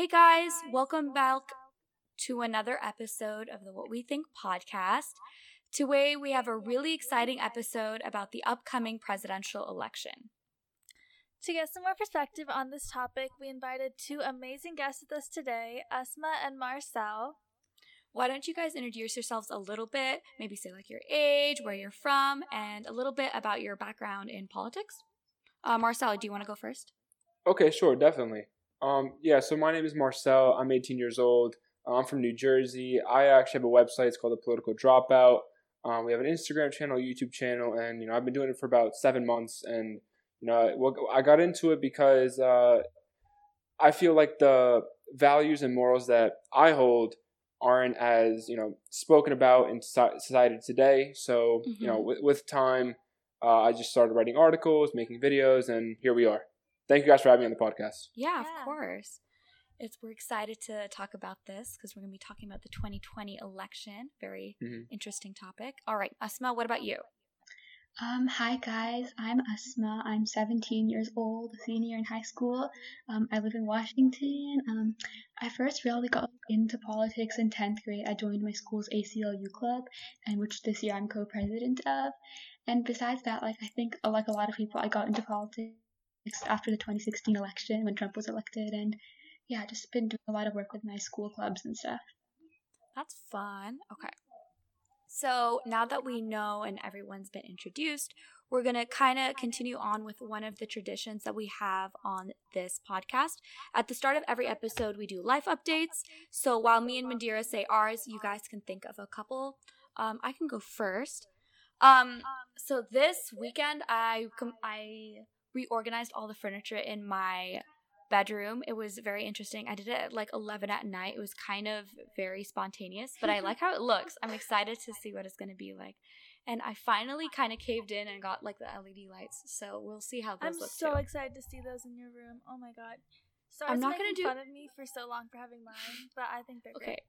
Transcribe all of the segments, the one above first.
Hey guys, welcome back to another episode of the What We Think podcast. Today we have a really exciting episode about the upcoming presidential election. To get some more perspective on this topic, we invited two amazing guests with us today, Asma and Marcel. Why don't you guys introduce yourselves a little bit? Maybe say like your age, where you're from, and a little bit about your background in politics. Uh, Marcel, do you want to go first? Okay, sure, definitely. Um, yeah, so my name is Marcel. I'm 18 years old. I'm from New Jersey. I actually have a website. It's called The Political Dropout. Um, we have an Instagram channel, YouTube channel, and you know I've been doing it for about seven months. And you know I got into it because uh, I feel like the values and morals that I hold aren't as you know spoken about in society today. So mm-hmm. you know mm-hmm. with, with time, uh, I just started writing articles, making videos, and here we are. Thank you guys for having me on the podcast. Yeah, yeah. of course. It's we're excited to talk about this because we're going to be talking about the 2020 election. Very mm-hmm. interesting topic. All right, Asma, what about you? Um, hi guys, I'm Asma. I'm 17 years old, a senior in high school. Um, I live in Washington. Um, I first really got into politics in 10th grade. I joined my school's ACLU club, and which this year I'm co-president of. And besides that, like I think, like a lot of people, I got into politics after the 2016 election when Trump was elected, and yeah, just been doing a lot of work with my school clubs and stuff. That's fun. Okay. So now that we know and everyone's been introduced, we're going to kind of continue on with one of the traditions that we have on this podcast. At the start of every episode, we do life updates. So while me and Mandira say ours, you guys can think of a couple. Um, I can go first. Um, so this weekend, I I reorganized all the furniture in my bedroom. It was very interesting. I did it at like 11 at night. It was kind of very spontaneous, but I like how it looks. I'm excited to see what it's going to be like. And I finally kind of caved in and got like the LED lights. So we'll see how those I'm look. I'm so too. excited to see those in your room. Oh my god. So I'm not gonna do fun of me for so long for having mine, but I think they're okay. Great.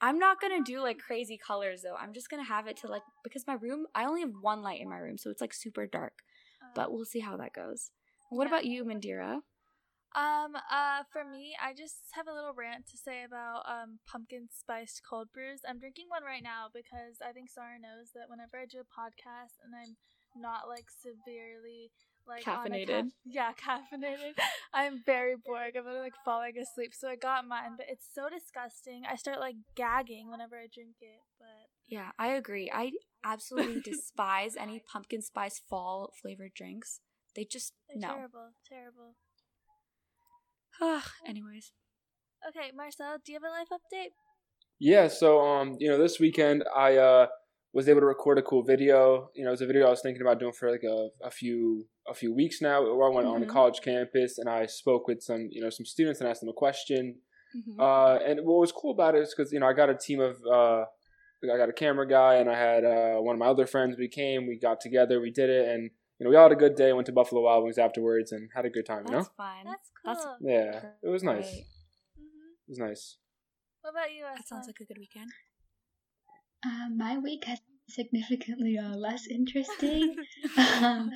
I'm not gonna do like crazy colors though. I'm just gonna have it to like because my room. I only have one light in my room, so it's like super dark. But we'll see how that goes. What yeah. about you, Mandira? Um, uh, for me, I just have a little rant to say about um pumpkin spiced cold brews. I'm drinking one right now because I think Sarah knows that whenever I do a podcast and I'm not like severely like caffeinated, ca- yeah, caffeinated, I'm very bored. I'm like falling asleep. So I got mine, but it's so disgusting. I start like gagging whenever I drink it. But yeah, I agree. I absolutely despise any pumpkin spice fall flavored drinks. They just They're no. Terrible, terrible. Anyways. Okay, Marcel, do you have a life update? Yeah, so um, you know, this weekend I uh was able to record a cool video. You know, it was a video I was thinking about doing for like a, a few a few weeks now. Where I went mm-hmm. on a college campus and I spoke with some you know some students and asked them a question. Mm-hmm. Uh, and what was cool about it is because you know I got a team of uh, I got a camera guy and I had uh, one of my other friends. We came, we got together, we did it, and you know, we all had a good day. Went to Buffalo Wild Wings afterwards and had a good time. That's you know, That's fine. That's cool. That's yeah, it was nice. Mm-hmm. It was nice. What about you? That sounds like a good weekend. Um, my week has significantly uh, less interesting. um,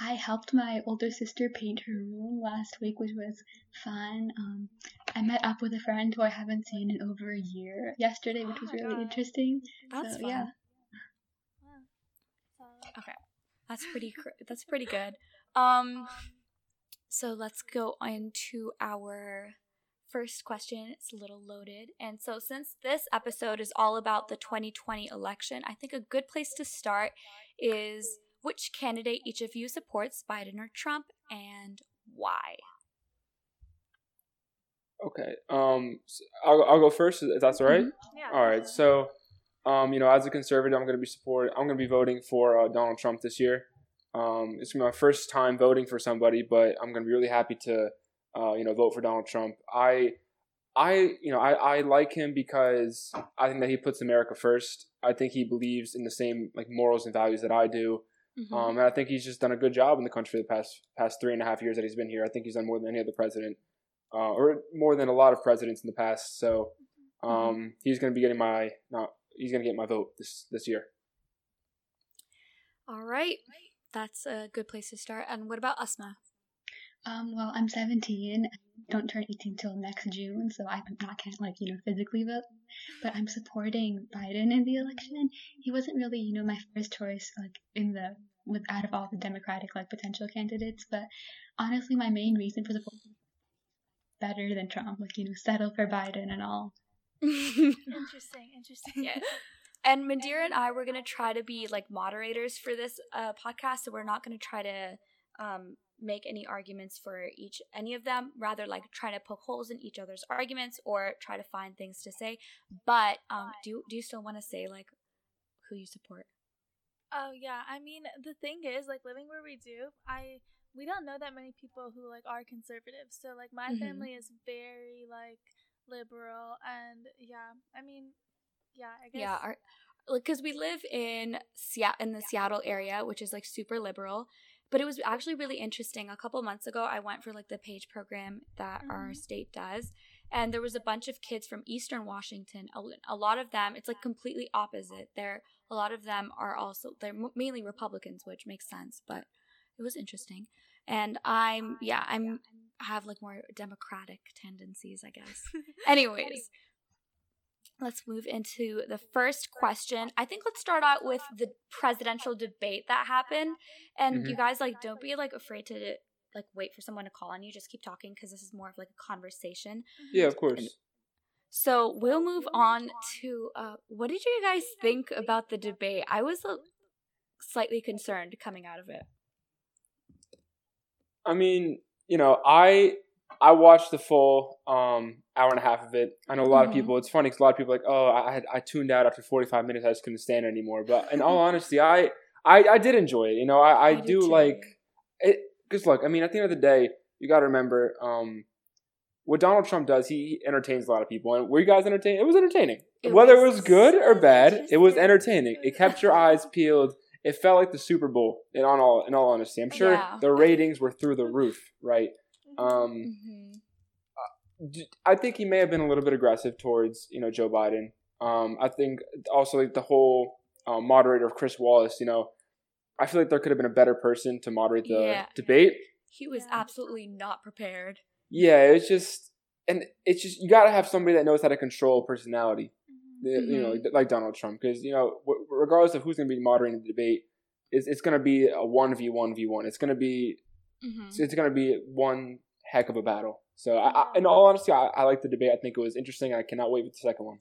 I helped my older sister paint her room last week, which was fun. Um, I met up with a friend who I haven't seen in over a year yesterday, which was really interesting. That's so, fun. Yeah. Okay. That's pretty. That's pretty good. Um, so let's go into our first question. It's a little loaded, and so since this episode is all about the 2020 election, I think a good place to start is which candidate each of you supports, Biden or Trump, and why. Okay. Um, so I'll I'll go first. If that's all right. Mm-hmm. Yeah. All right. So um, you know, as a conservative, I'm going to be support. I'm going to be voting for uh, Donald Trump this year. Um, it's my first time voting for somebody, but I'm going to be really happy to, uh, you know, vote for Donald Trump. I, I, you know, I, I like him because I think that he puts America first. I think he believes in the same like morals and values that I do. Mm-hmm. Um, and I think he's just done a good job in the country for the past past three and a half years that he's been here. I think he's done more than any other president, uh, or more than a lot of presidents in the past. So mm-hmm. um, mm-hmm. he's going to be getting my not he's going to get my vote this this year. All right, that's a good place to start. And what about Asma? Um, well, I'm 17. I don't turn 18 till next June, so I'm not can't like you know physically vote. But I'm supporting Biden in the election. He wasn't really you know my first choice like in the with out of all the Democratic like potential candidates. But honestly, my main reason for the better than Trump, like you know settle for Biden and all. interesting, interesting. yeah. And Mandira and I were gonna try to be like moderators for this uh, podcast, so we're not gonna try to um, make any arguments for each any of them. Rather, like try to poke holes in each other's arguments or try to find things to say. But um, do do you still want to say like who you support? Oh yeah, I mean the thing is like living where we do, I we don't know that many people who like are conservative. So like my Mhm. family is very like liberal and yeah, I mean yeah, I guess Yeah, our like because we live in Seattle in the Seattle area, which is like super liberal. But it was actually really interesting. A couple months ago, I went for like the page program that our Mhm. state does, and there was a bunch of kids from Eastern Washington. A, a lot of them, it's like completely opposite. They're a lot of them are also they're mainly Republicans, which makes sense. But it was interesting, and I'm yeah I'm have like more democratic tendencies, I guess. Anyways, let's move into the first question. I think let's start out with the presidential debate that happened. And Mhm. you guys like don't be like afraid to like wait for someone to call on you. Just keep talking because this is more of like a conversation. Yeah, of course. So we'll move on to uh, what did you guys think about the debate? I was uh, slightly concerned coming out of it. I mean, you know, I I watched the full um, hour and a half of it. I know a lot Mhm. of people. It's funny because a lot of people are like, oh, I I tuned out after forty five minutes. I just couldn't stand it anymore. But in all honesty, I I, I did enjoy it. You know, I, I, I do like it. Because look, I mean, at the end of the day, you got to remember um, what Donald Trump does. He entertains a lot of people, and were you guys entertained? It was entertaining. It Whether it was was good or bad, it was entertaining. It kept your eyes peeled. It felt like the Super Bowl. In on all, in all honesty, I'm sure Yeah. the ratings were through the roof, right? Um, Mm-hmm. d- I think he may have been a little bit aggressive towards you know Joe Biden. Um, I think also like the whole uh, moderator of Chris Wallace. You know, I feel like there could have been a better person to moderate the Yeah. debate. He was Yeah. absolutely not prepared. Yeah, it's just and it's just you got to have somebody that knows how to control personality. Mhm. You- You know, Mhm. like Donald Trump, because you know, regardless of who's going to be moderating the debate, it's it's going to be a one v one v one. It's going to be Mm-hmm. it's, it's going to be one heck of a battle. So, I, I, in all honesty, I, I like the debate. I think it was interesting. I cannot wait for the second one.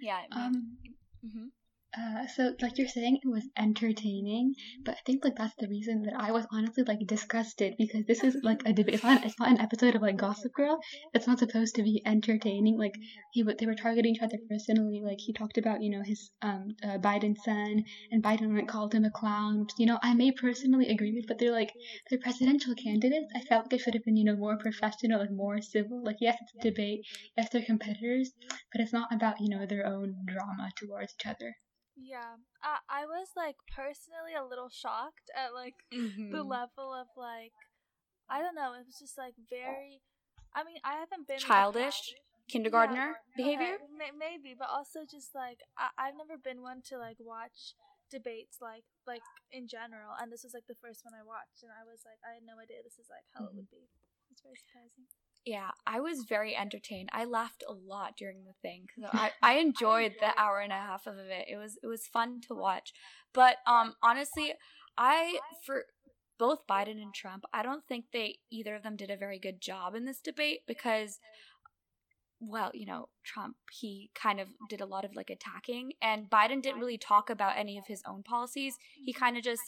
Yeah. Um, mm-hmm. Uh, so like you're saying, it was entertaining, but I think like that's the reason that I was honestly like disgusted because this is like a debate. It's not, it's not an episode of like Gossip Girl. It's not supposed to be entertaining. Like he they were targeting each other personally. Like he talked about you know his um uh, Biden's son, and Biden like called him a clown. Which, you know I may personally agree with, but they're like they're presidential candidates. I felt like it should have been you know more professional, like more civil. Like yes, it's a debate. Yes, they're competitors, but it's not about you know their own drama towards each other. Yeah. I I was like personally a little shocked at like Mm-hmm. the level of like I don't know, it was just like very I mean, I haven't been Childish? crowd- kindergartner Yeah, behavior. okay, maybe, but also just like I- I've never been one to like watch debates like like in general, and this was like the first one I watched, and I was like, I had no idea this is like how Mhm. it would be. It's very surprising. Yeah, I was very entertained. I laughed a lot during the thing. 'cause I, I enjoyed the hour and a half of it. It was it was fun to watch. But um honestly, I for both Biden and Trump, I don't think they either of them did a very good job in this debate because well, you know, Trump, he kind of did a lot of like attacking and Biden didn't really talk about any of his own policies. He kind of just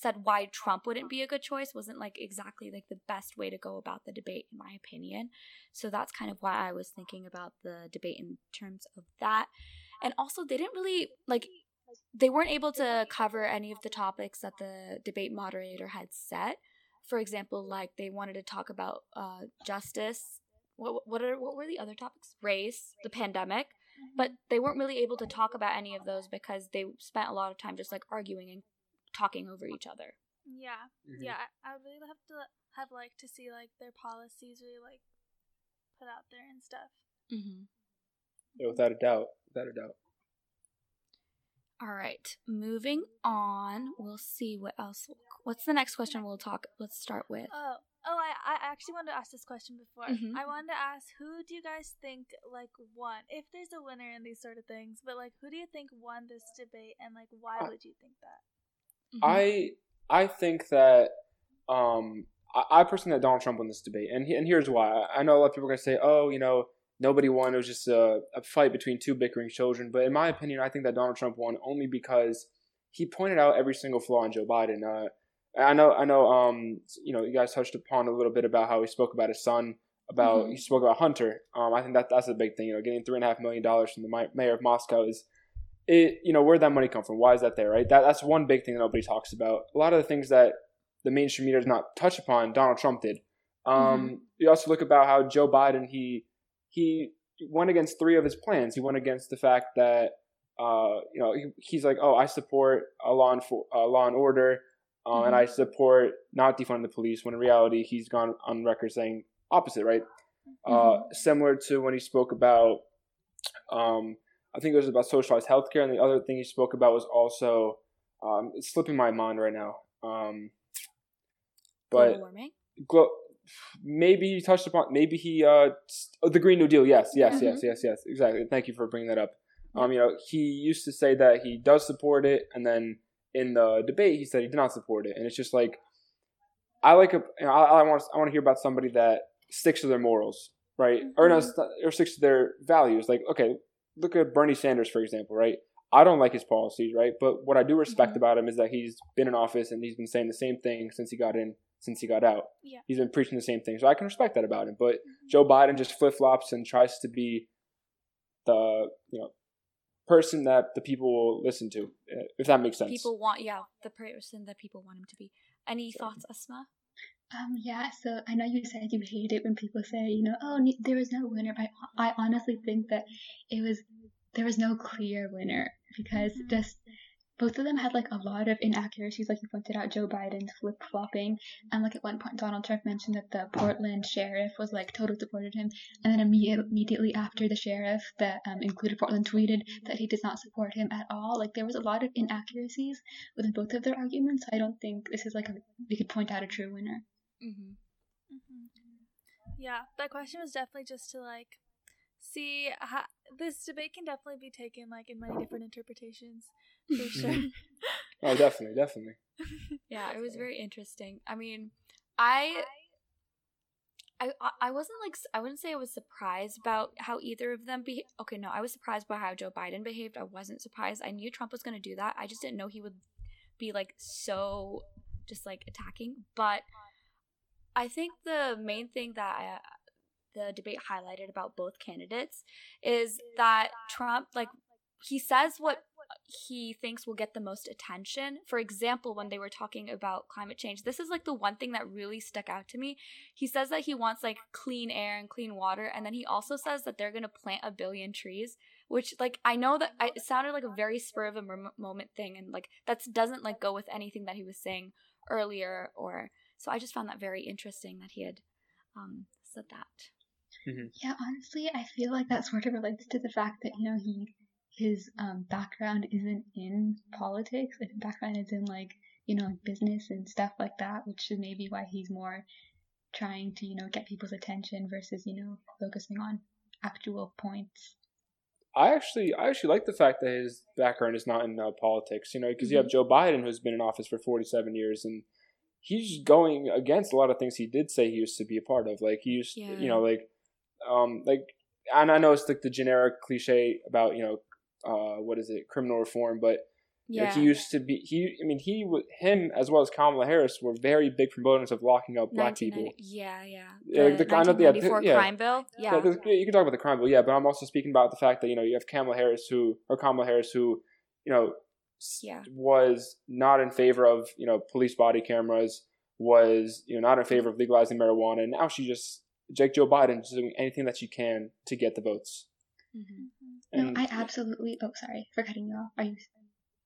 said why Trump wouldn't be a good choice wasn't like exactly like the best way to go about the debate in my opinion. So that's kind of why I was thinking about the debate in terms of that. And also they didn't really like they weren't able to cover any of the topics that the debate moderator had set. For example, like they wanted to talk about uh, justice. What what are what were the other topics? Race, the pandemic. But they weren't really able to talk about any of those because they spent a lot of time just like arguing and talking over each other. Yeah, Mhm. yeah. I, I would really have to have like to see like their policies really like put out there and stuff. Mm-hmm. Yeah, without a doubt, without a doubt. All right, moving on. We'll see what else. What's the next question we'll talk? Let's start with. Oh, oh, I I actually wanted to ask this question before. Mhm. I wanted to ask who do you guys think like won? If there's a winner in these sort of things, but like who do you think won this debate and like why I- would you think that? Mhm. I I think that um I, I personally think that Donald Trump won this debate, and he, and here's why. I- know a lot of people are gonna say, oh, you know, nobody won. It was just a, a fight between two bickering children. But in my opinion, I think that Donald Trump won only because he pointed out every single flaw in Joe Biden. Uh, I know, I know. Um, you know, you guys touched upon a little bit about how he spoke about his son. About Mhm. he spoke about Hunter. Um, I think that that's a big thing. You know, getting three and a half million dollars from the mayor of Moscow is it you know where'd that money come from? Why is that there right? That that's one big thing that nobody talks about. A lot of the things that the mainstream media does not touch upon donald trump did. Um you also look about how joe biden he he went against three of his plans. He went against the fact that uh you know he, he's like oh i support a law and for, uh, law and order uh, and i support not defunding the police when in reality he's gone on record saying opposite right? Uh similar to when he spoke about um I think it was about socialized healthcare, and the other thing he spoke about was also um, it's slipping my mind right now. Um, Global but warming. glo- maybe he touched upon maybe he uh oh, the Green New Deal. Yes, yes, Mhm. yes, yes, yes. Exactly. Thank you for bringing that up. Um, you know, he used to say that he does support it, and then in the debate he said he did not support it, and it's just like I like a you know, I, I want I want to hear about somebody that sticks to their morals, right? Or no, Mhm. st- or sticks to their values. Like okay, look at Bernie Sanders for example, right? I don't like his policies, right? But what I do respect Mhm. about him is that he's been in office and he's been saying the same thing since he got in, since he got out. Yeah. He's been preaching the same thing, so I can respect that about him. But Joe Biden just flip flops and tries to be the you know person that the people will listen to, if that makes sense. People want, yeah, the person that people want him to be. Any thoughts, Asma? Um, yeah, so I know you said you hate it when people say, you know, oh, there was no winner, but I, I honestly think that it was, there was no clear winner because Mhm. just both of them had like a lot of inaccuracies, like you pointed out, Joe Biden's flip flopping, and like at one point Donald Trump mentioned that the Portland sheriff was like totally supported him, and then immediate, immediately after the sheriff that um, included Portland tweeted that he does not support him at all. Like there was a lot of inaccuracies within both of their arguments. I don't think this is like a, we could point out a true winner. Mm-hmm. hmm Yeah, that question was definitely just to like see how this debate can definitely be taken like in many different interpretations for sure. oh, definitely, definitely. Yeah, it was very interesting. I mean, I, I, I- I wasn't like I wouldn't say I was surprised about how either of them be. Okay, no, I was surprised by how Joe Biden behaved. I wasn't surprised. I knew Trump was going to do that. I just didn't know he would be like so just like attacking. But I think the main thing that I, the debate highlighted about both candidates is that Trump like he says what he thinks will get the most attention. For example, when they were talking about climate change, this is like the one thing that really stuck out to me. He says that he wants like clean air and clean water, and then he also says that they're going to plant a billion trees, which like I know that I, it sounded like a very spur of a moment thing, and like that doesn't like go with anything that he was saying earlier or so I just found that very interesting that he had um said that. Yeah, honestly, I feel like that sort of relates to the fact that you know he his um, background isn't in politics. His background is in like you know business and stuff like that, which is maybe why he's more trying to you know get people's attention versus you know focusing on actual points. I actually, I actually like the fact that his background is not in uh, politics. You know, because you have Joe Biden, who's been in office for forty-seven years, and he's going against a lot of things he did say he used to be a part of. Like he used, Yeah. you know, like, um, like, and I know it's like the generic cliche about you know, uh, what is it, criminal reform, but Yeah. he used to be. He, I mean, he, him as well as Kamala Harris were very big proponents of locking up black people. Yeah, yeah. Yeah, The, the- I know- yeah, 1994 yeah. crime bill. Yeah, Yeah. you can talk about the crime bill, yeah, but I'm also speaking about the fact that you know you have Kamala Harris who or Kamala Harris who, you know, Yeah. was not in favor of you know police body cameras, was you know not in favor of legalizing marijuana, and now she just Jake Joe Biden is doing anything that she can to get the votes. hmm And no, I absolutely. Oh, sorry for cutting you off. Are you?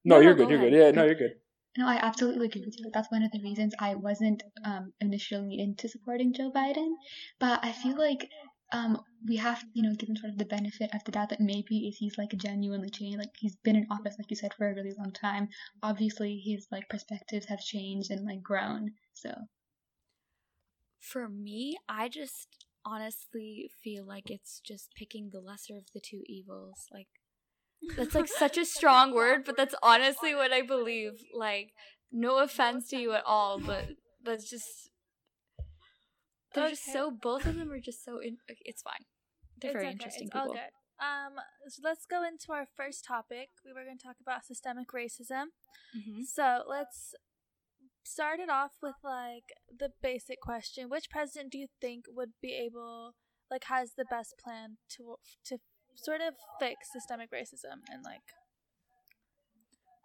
no, No, you're no, good, go you're good, yeah, no, you're good. No, I absolutely agree with you. That's one of the reasons I wasn't um, initially into supporting Joe Biden. But I feel like um, we have to, you know, give him sort of the benefit of the doubt that maybe if he's like genuinely changed, like he's been in office, like you said, for a really long time. Obviously, his like perspectives have changed and like grown. So For me, I just honestly feel like it's just picking the lesser of the two evils. Like that's like such a strong word, but that's honestly what I believe. Like no offense to you at all, but that's just they're just so both of them are just so in, it's fine. They're It's very okay, interesting it's all people. good. Um, so let's go into our first topic. We were going to talk about systemic racism. hmm So let's start it off with like the basic question: Which president do you think would be able, like, has the best plan to to sort of fix systemic racism and like?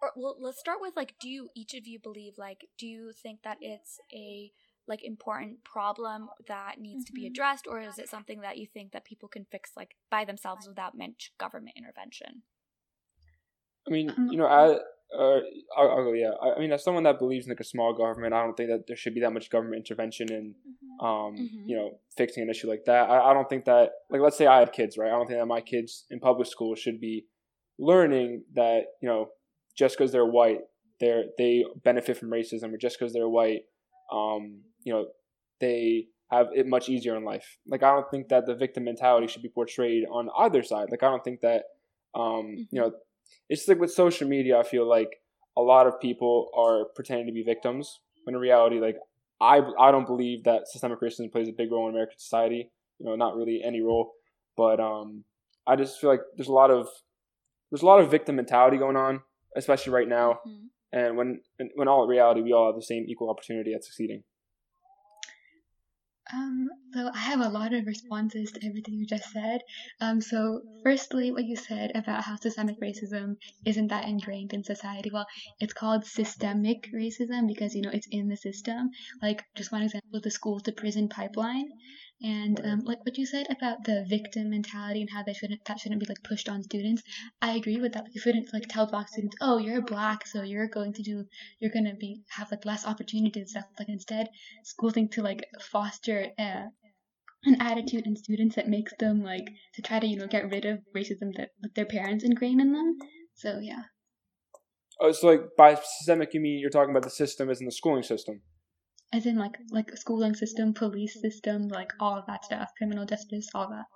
Or well, let's start with like, do you each of you believe like, do you think that it's a like important problem that needs to be Mhm. addressed, or is it something that you think that people can fix like by themselves without much government intervention? I mean, Um, you know, I, uh, I'll, I'll go. Yeah, I, I mean, as someone that believes in like a small government, I don't think that there should be that much government intervention in, um, Mhm. you know, fixing an issue like that. I, I don't think that, like, let's say I had kids, right? I don't think that my kids in public school should be learning that, you know, just because they're white, they're they benefit from racism, or just because they're white, um, you know, they have it much easier in life. Like, I don't think that the victim mentality should be portrayed on either side. Like, I don't think that, um, you know it's like with social media i feel like a lot of people are pretending to be victims when in reality like i i don't believe that systemic racism plays a big role in american society you know not really any role but um i just feel like there's a lot of there's a lot of victim mentality going on especially right now Mhm. And when when all in reality we all have the same equal opportunity at succeeding Um, so I have a lot of responses to everything you just said. Um, so firstly, what you said about how systemic racism isn't that ingrained in society. Well, it's called systemic racism because you know it's in the system. Like just one example, the school to prison pipeline, and um, like what you said about the victim mentality and how they shouldn't that shouldn't be like pushed on students. I agree with that. You shouldn't like tell black students, oh, you're black, so you're going to do, you're gonna be have like less opportunities and stuff. Like instead, schools need to like foster uh, an attitude in students that makes them like to try to you know get rid of racism that that their parents ingrain in them. So yeah, oh so like by systemic you mean you're talking about the system as in the schooling system as in like like schooling system, police system, like all of that stuff, criminal justice, all that.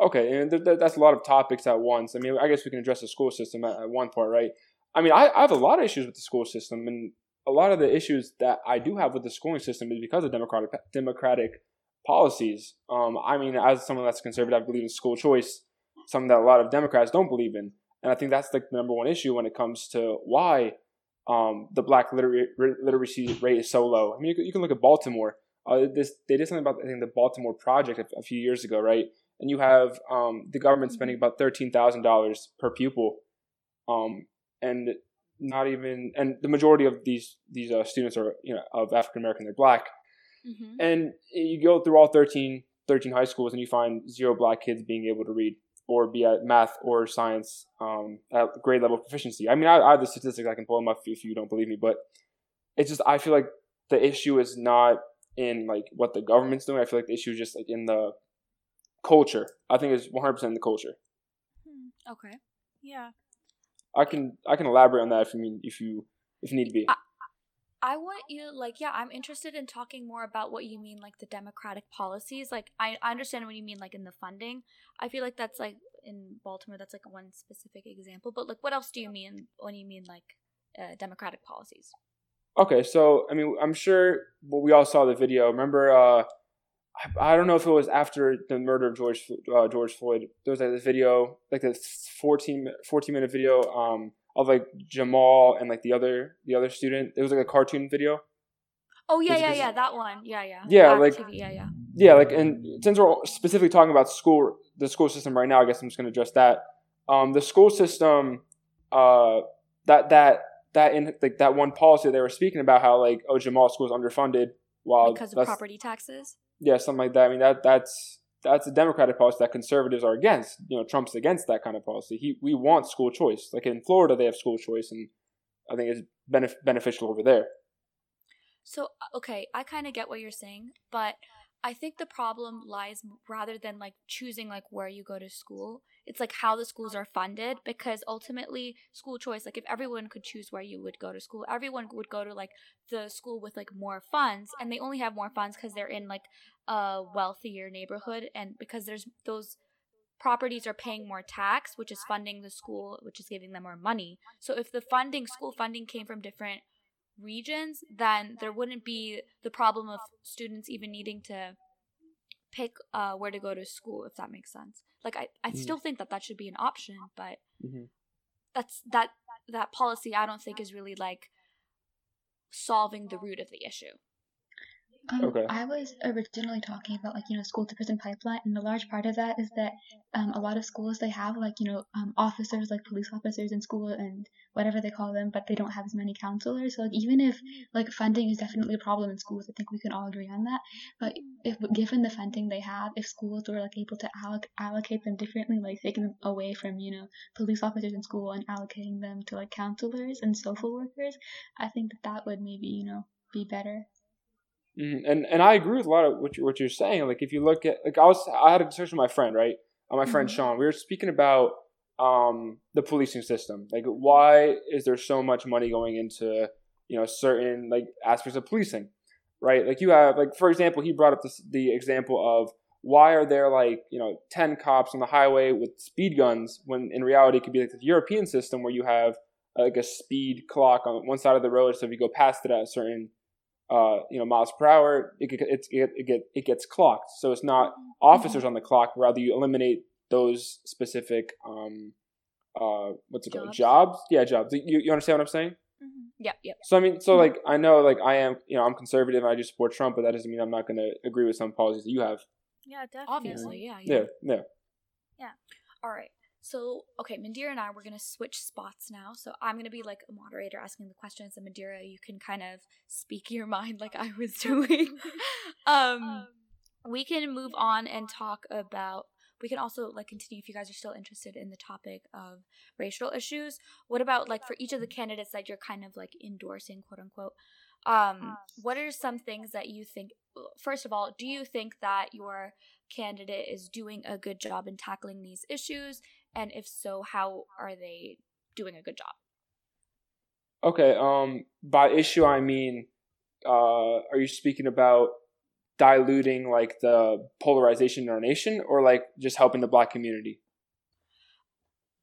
Okay, and th- th- that's a lot of topics at once. I mean, I guess we can address the school system at, at one part, right? I mean, I, I have a lot of issues with the school system, and a lot of the issues that I do have with the schooling system is because of democratic democratic policies. Um, I mean, as someone that's conservative, I believe in school choice, something that a lot of Democrats don't believe in, and I think that's like the number one issue when it comes to why um, the black liter- literacy rate is so low. I mean, you can, you can look at Baltimore. Uh, this they did something about I think the Baltimore Project a, a few years ago, right? And you have um, the government spending about thirteen thousand dollars per pupil, um, and not even and the majority of these these uh, students are you know of African American, they're black, Mhm. and you go through all 13, 13 high schools and you find zero black kids being able to read or be at math or science um, at grade level proficiency. I mean, I, I have the statistics. I can pull them up if you don't believe me, but it's just I feel like the issue is not in like what the government's doing. I feel like the issue is just like in the culture. I think it's one hundred percent in the culture. Hmm. Okay. Yeah. I can I can elaborate on that if you mean if you if you need to be. I- I want you like yeah, I'm interested in talking more about what you mean like the democratic policies. Like I, I understand what you mean like in the funding. I feel like that's like in Baltimore that's like one specific example, but like what else do you mean when you mean like uh, democratic policies? Okay, so I mean, I'm sure well, we all saw the video. Remember, uh, I, I don't know if it was after the murder of George uh, George Floyd. There was like this video, like this 14, 14 minute video, um, of like Jamal and like the other the other student. It was like a cartoon video. Oh yeah, yeah, yeah, that one. Yeah, yeah. Yeah, Act like- TV, yeah, yeah. Yeah, like and since we're specifically talking about school, the school system right now, I guess I'm just going to address that. Um, the school system, uh, that that that in like that one policy they were speaking about how like oh Jamal school is underfunded while Because of property taxes. yeah, something like that. I mean, that that's that's a Democratic policy that conservatives are against. You know, Trump's against that kind of policy. He we want school choice. Like in Florida, they have school choice, and I think it's benef- beneficial over there. So uh, okay, I kind of get what you're saying, but I think the problem lies rather than like choosing like where you go to school. It's like how the schools are funded because ultimately school choice like if everyone could choose where you would go to school, everyone would go to like the school with like more funds and they only have more funds cuz they're in like a wealthier neighborhood and because there's those properties are paying more tax, which is funding the school, which is giving them more money. So if the funding school funding came from different regions, then there wouldn't be the problem of students even needing to pick uh, where to go to school, if that makes sense. Like I, I mm. still think that that should be an option, but mm-hmm. that's that that policy I don't think is really like solving the root of the issue. Um, okay. I was originally talking about like you know school to prison pipeline, and a large part of that is that um, a lot of schools they have like you know um, officers like police officers in school and whatever they call them, but they don't have as many counselors. So like even if like funding is definitely a problem in schools, I think we can all agree on that. But if given the funding they have, if schools were like able to alloc- allocate them differently, like taking them away from you know police officers in school and allocating them to like counselors and social workers, I think that that would maybe you know be better. Mm-hmm. And and I agree with a lot of what you're, what you're saying. Like if you look at like I was I had a discussion with my friend right, uh, my mm-hmm. friend Sean. We were speaking about um the policing system. Like why is there so much money going into you know certain like aspects of policing, right? Like you have like for example, he brought up this, the example of why are there like you know 10 cops on the highway with speed guns when in reality it could be like the european system where you have like a speed clock on one side of the road so if you go past it at a certain uh, you know miles per hour, it, it, it, it, get, it gets clocked. So it's not mm-hmm. officers on the clock. Rather, you eliminate those specific um, uh, what's it jobs. called jobs. Yeah, jobs. You you understand what I'm saying? Mm-hmm. Yep, yep. So I mean, so mm-hmm. like I know, like I am, you know, I'm conservative and I do support Trump, but that doesn't mean I'm not going to agree with some policies that you have. Yeah, definitely. Obviously, yeah, yeah, yeah. Yeah. yeah. All right. So, okay, Mandira and I, we're going to switch spots now. So, I'm going to be like a moderator asking the questions, and Mandira, you can kind of speak your mind like I was doing. um, um, we can move on and talk about. We can also like continue if you guys are still interested in the topic of racial issues. What about like for each of the candidates that you're kind of like endorsing, quote unquote? Um, what are some things that you think? First of all, do you think that your candidate is doing a good job in tackling these issues? And if so, how are they doing a good job? Okay. Um, by issue, I mean, uh, are you speaking about diluting like the polarization in our nation, or like just helping the black community?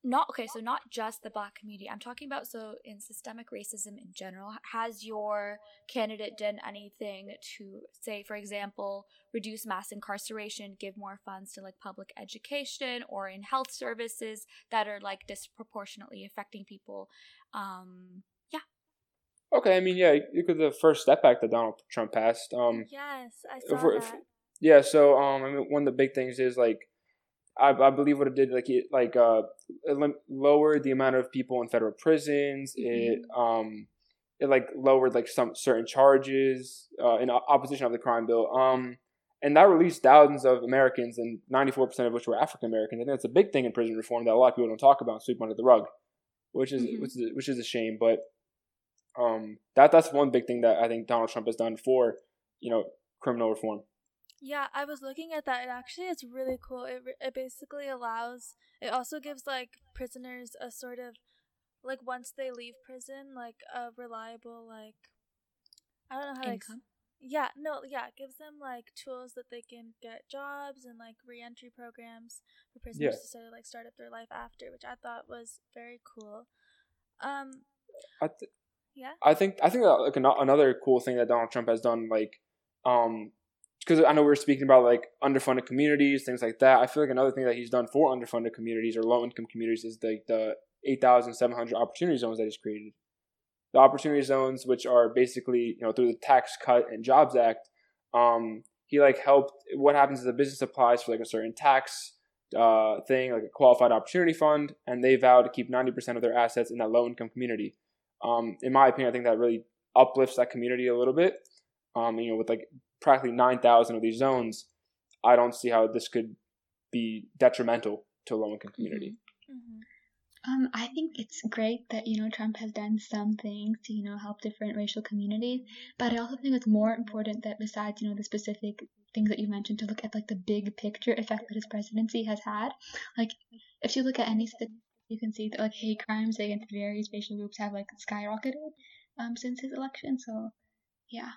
Not okay so not just the black community i'm talking about so in systemic racism in general has your candidate done anything to say for example reduce mass incarceration give more funds to like public education or in health services that are like disproportionately affecting people um yeah okay i mean yeah you could the first step act that donald trump passed um yes i saw if, that. If, yeah so um i mean one of the big things is like I, I believe what it did like it like uh it lowered the amount of people in federal prisons. Mm-hmm. It um it like lowered like some certain charges uh, in opposition of the crime bill. Um and that released thousands of Americans, and 94% of which were African Americans. I think that's a big thing in prison reform that a lot of people don't talk about, sweep under the rug, which is mm-hmm. which is which is a shame. But um, that that's one big thing that I think Donald Trump has done for you know criminal reform. Yeah, I was looking at that. It actually is really cool. It it basically allows. It also gives like prisoners a sort of like once they leave prison, like a reliable like I don't know how income. To, yeah, no, yeah, it gives them like tools that they can get jobs and like reentry programs for prisoners yeah. to sort of like start up their life after, which I thought was very cool. Um, I th- yeah, I think I think that, like another cool thing that Donald Trump has done, like um because I know we were speaking about like underfunded communities, things like that. I feel like another thing that he's done for underfunded communities or low income communities is the the eight thousand seven hundred opportunity zones that he's created. The opportunity zones, which are basically you know through the Tax Cut and Jobs Act, um, he like helped. What happens is the business applies for like a certain tax uh, thing, like a qualified opportunity fund, and they vow to keep ninety percent of their assets in that low income community. Um, in my opinion, I think that really uplifts that community a little bit. Um, you know, with like practically 9,000 of these zones, I don't see how this could be detrimental to a low income community. Mm-hmm. Mm-hmm. Um, I think it's great that you know Trump has done some things to you know help different racial communities, but I also think it's more important that besides you know the specific things that you mentioned to look at like the big picture effect that his presidency has had. Like if you look at any you can see that like hate crimes against various racial groups have like skyrocketed um since his election. So yeah.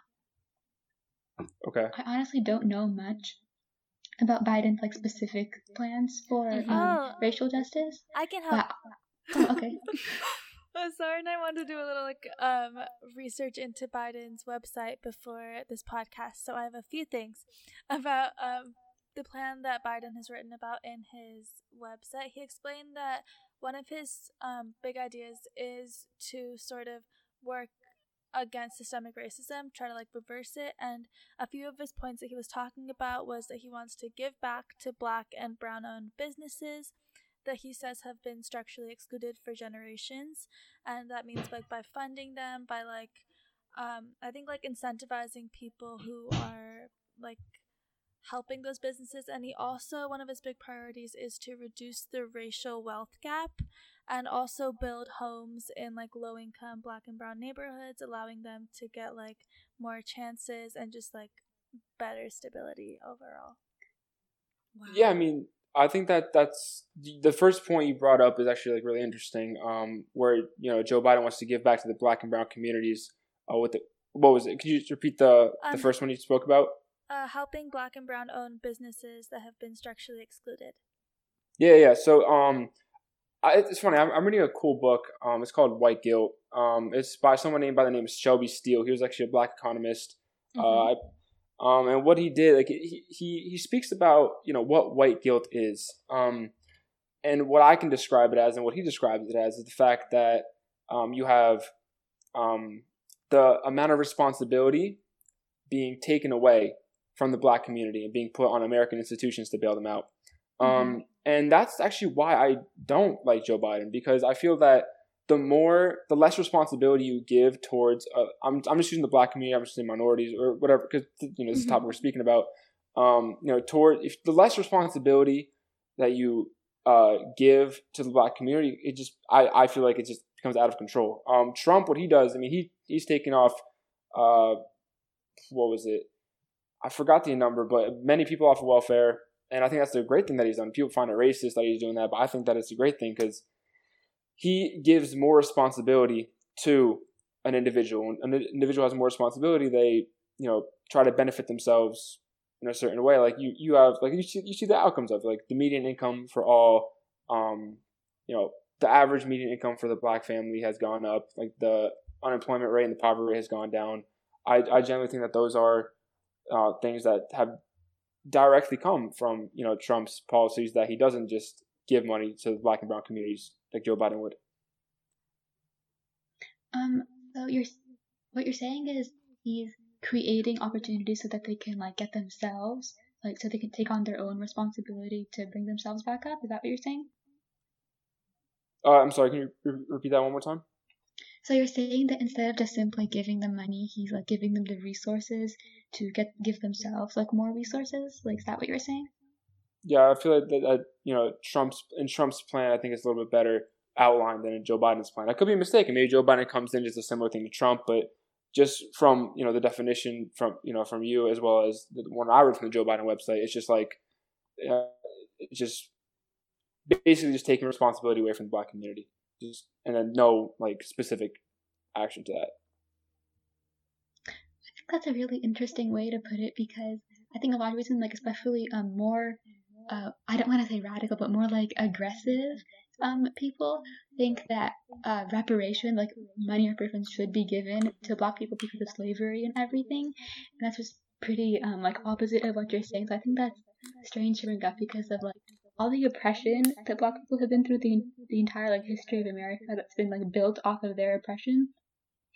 Okay. I honestly don't know much about Biden's like specific plans for Mhm. um, Oh. racial justice. I can help. But oh, okay. Oh, Sarah and I wanted to do a little like um research into Biden's website before this podcast, so I have a few things about um the plan that Biden has written about in his website. He explained that one of his um big ideas is to sort of work against systemic racism, try to like reverse it, and a few of his points that he was talking about was that he wants to give back to black and brown owned businesses that he says have been structurally excluded for generations and that means like by funding them by like um i think like incentivizing people who are like helping those businesses and he also one of his big priorities is to reduce the racial wealth gap and also build homes in like low income black and brown neighborhoods allowing them to get like more chances and just like better stability overall Wow. Yeah, I mean, I think that that's the first point you brought up is actually like really interesting. Um, where you know Joe Biden wants to give back to the black and brown communities. Uh, with the what was it? Could you just repeat the the Um, first one you spoke about? uh, helping black and brown owned businesses that have been structurally excluded Yeah, yeah. So, um, I, it's funny. I'm, I'm reading a cool book. Um, it's called White Guilt. Um, it's by someone named by the name of Shelby Steele. He was actually a black economist. Mhm. Uh, um, and what he did, like he, he he speaks about you know what white guilt is. Um, and what I can describe it as, and what he describes it as, is the fact that um, you have um, the amount of responsibility being taken away from the black community and being put on American institutions to bail them out. Um, and that's actually why I don't like Joe Biden because I feel that the more, the less responsibility you give towards, uh, I'm, I'm just using the black community, I'm just saying minorities or whatever, because you know this is the Mhm. topic we're speaking about. Um, you know, toward if the less responsibility that you uh, give to the black community, it just, I, I feel like it just becomes out of control. Um, Trump, what he does, I mean, he he's taking off, uh, what was it? I forgot the number, but many people off of welfare. And I think that's the great thing that he's done. People find it racist that he's doing that, but I think that it's a great thing because he gives more responsibility to an individual. When an individual has more responsibility, they, you know, try to benefit themselves in a certain way. Like you, you have, like you see, you see the outcomes of like the median income for all, um, you know, the average median income for the black family has gone up. Like the unemployment rate and the poverty rate has gone down. I, I generally think that those are uh, things that have directly come from you know Trump's policies that he doesn't just give money to the black and brown communities like Joe Biden would. Um, so you're what you're saying is he's creating opportunities so that they can like get themselves like so they can take on their own responsibility to bring themselves back up. Is that what you're saying? Uh, I'm sorry, can you re- repeat that one more time? So you're saying that instead of just simply giving them money, he's like giving them the resources to get give themselves like more resources. Like is that what you're saying? Yeah, I feel like that, that you know Trump's in Trump's plan, I think it's a little bit better outlined than in Joe Biden's plan. I could be mistaken. Maybe Joe Biden comes in just a similar thing to Trump, but just from you know the definition from you know from you as well as the one I read from the Joe Biden website, it's just like uh, it's just basically just taking responsibility away from the black community, just and then no like specific action to that. That's a really interesting way to put it because I think a lot of reasons, like especially um more, uh, I don't want to say radical, but more like aggressive um people think that uh reparation, like money reparations, should be given to black people because of slavery and everything. And that's just pretty um like opposite of what you're saying. So I think that's strange to bring up because of like all the oppression that black people have been through the the entire like history of America that's been like built off of their oppression.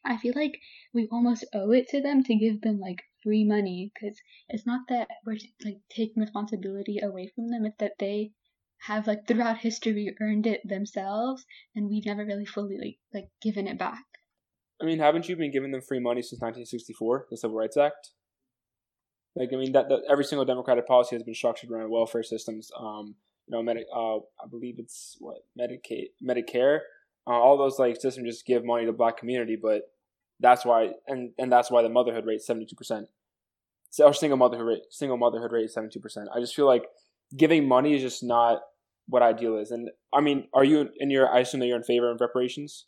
I feel like we almost owe it to them to give them like free money because it's not that we're like taking responsibility away from them; it's that they have like throughout history earned it themselves, and we've never really fully like like given it back. I mean, haven't you been giving them free money since 1964, the Civil Rights Act? Like, I mean, that, that every single Democratic policy has been structured around welfare systems. Um, you know, Medi- uh, I believe it's what Medicaid, Medicare. Uh, all those like systems just give money to black community, but that's why, and and that's why the motherhood rate seventy two percent. or single motherhood rate single motherhood rate seventy two percent. I just feel like giving money is just not what ideal is. And I mean, are you in your? I assume that you're in favor of reparations.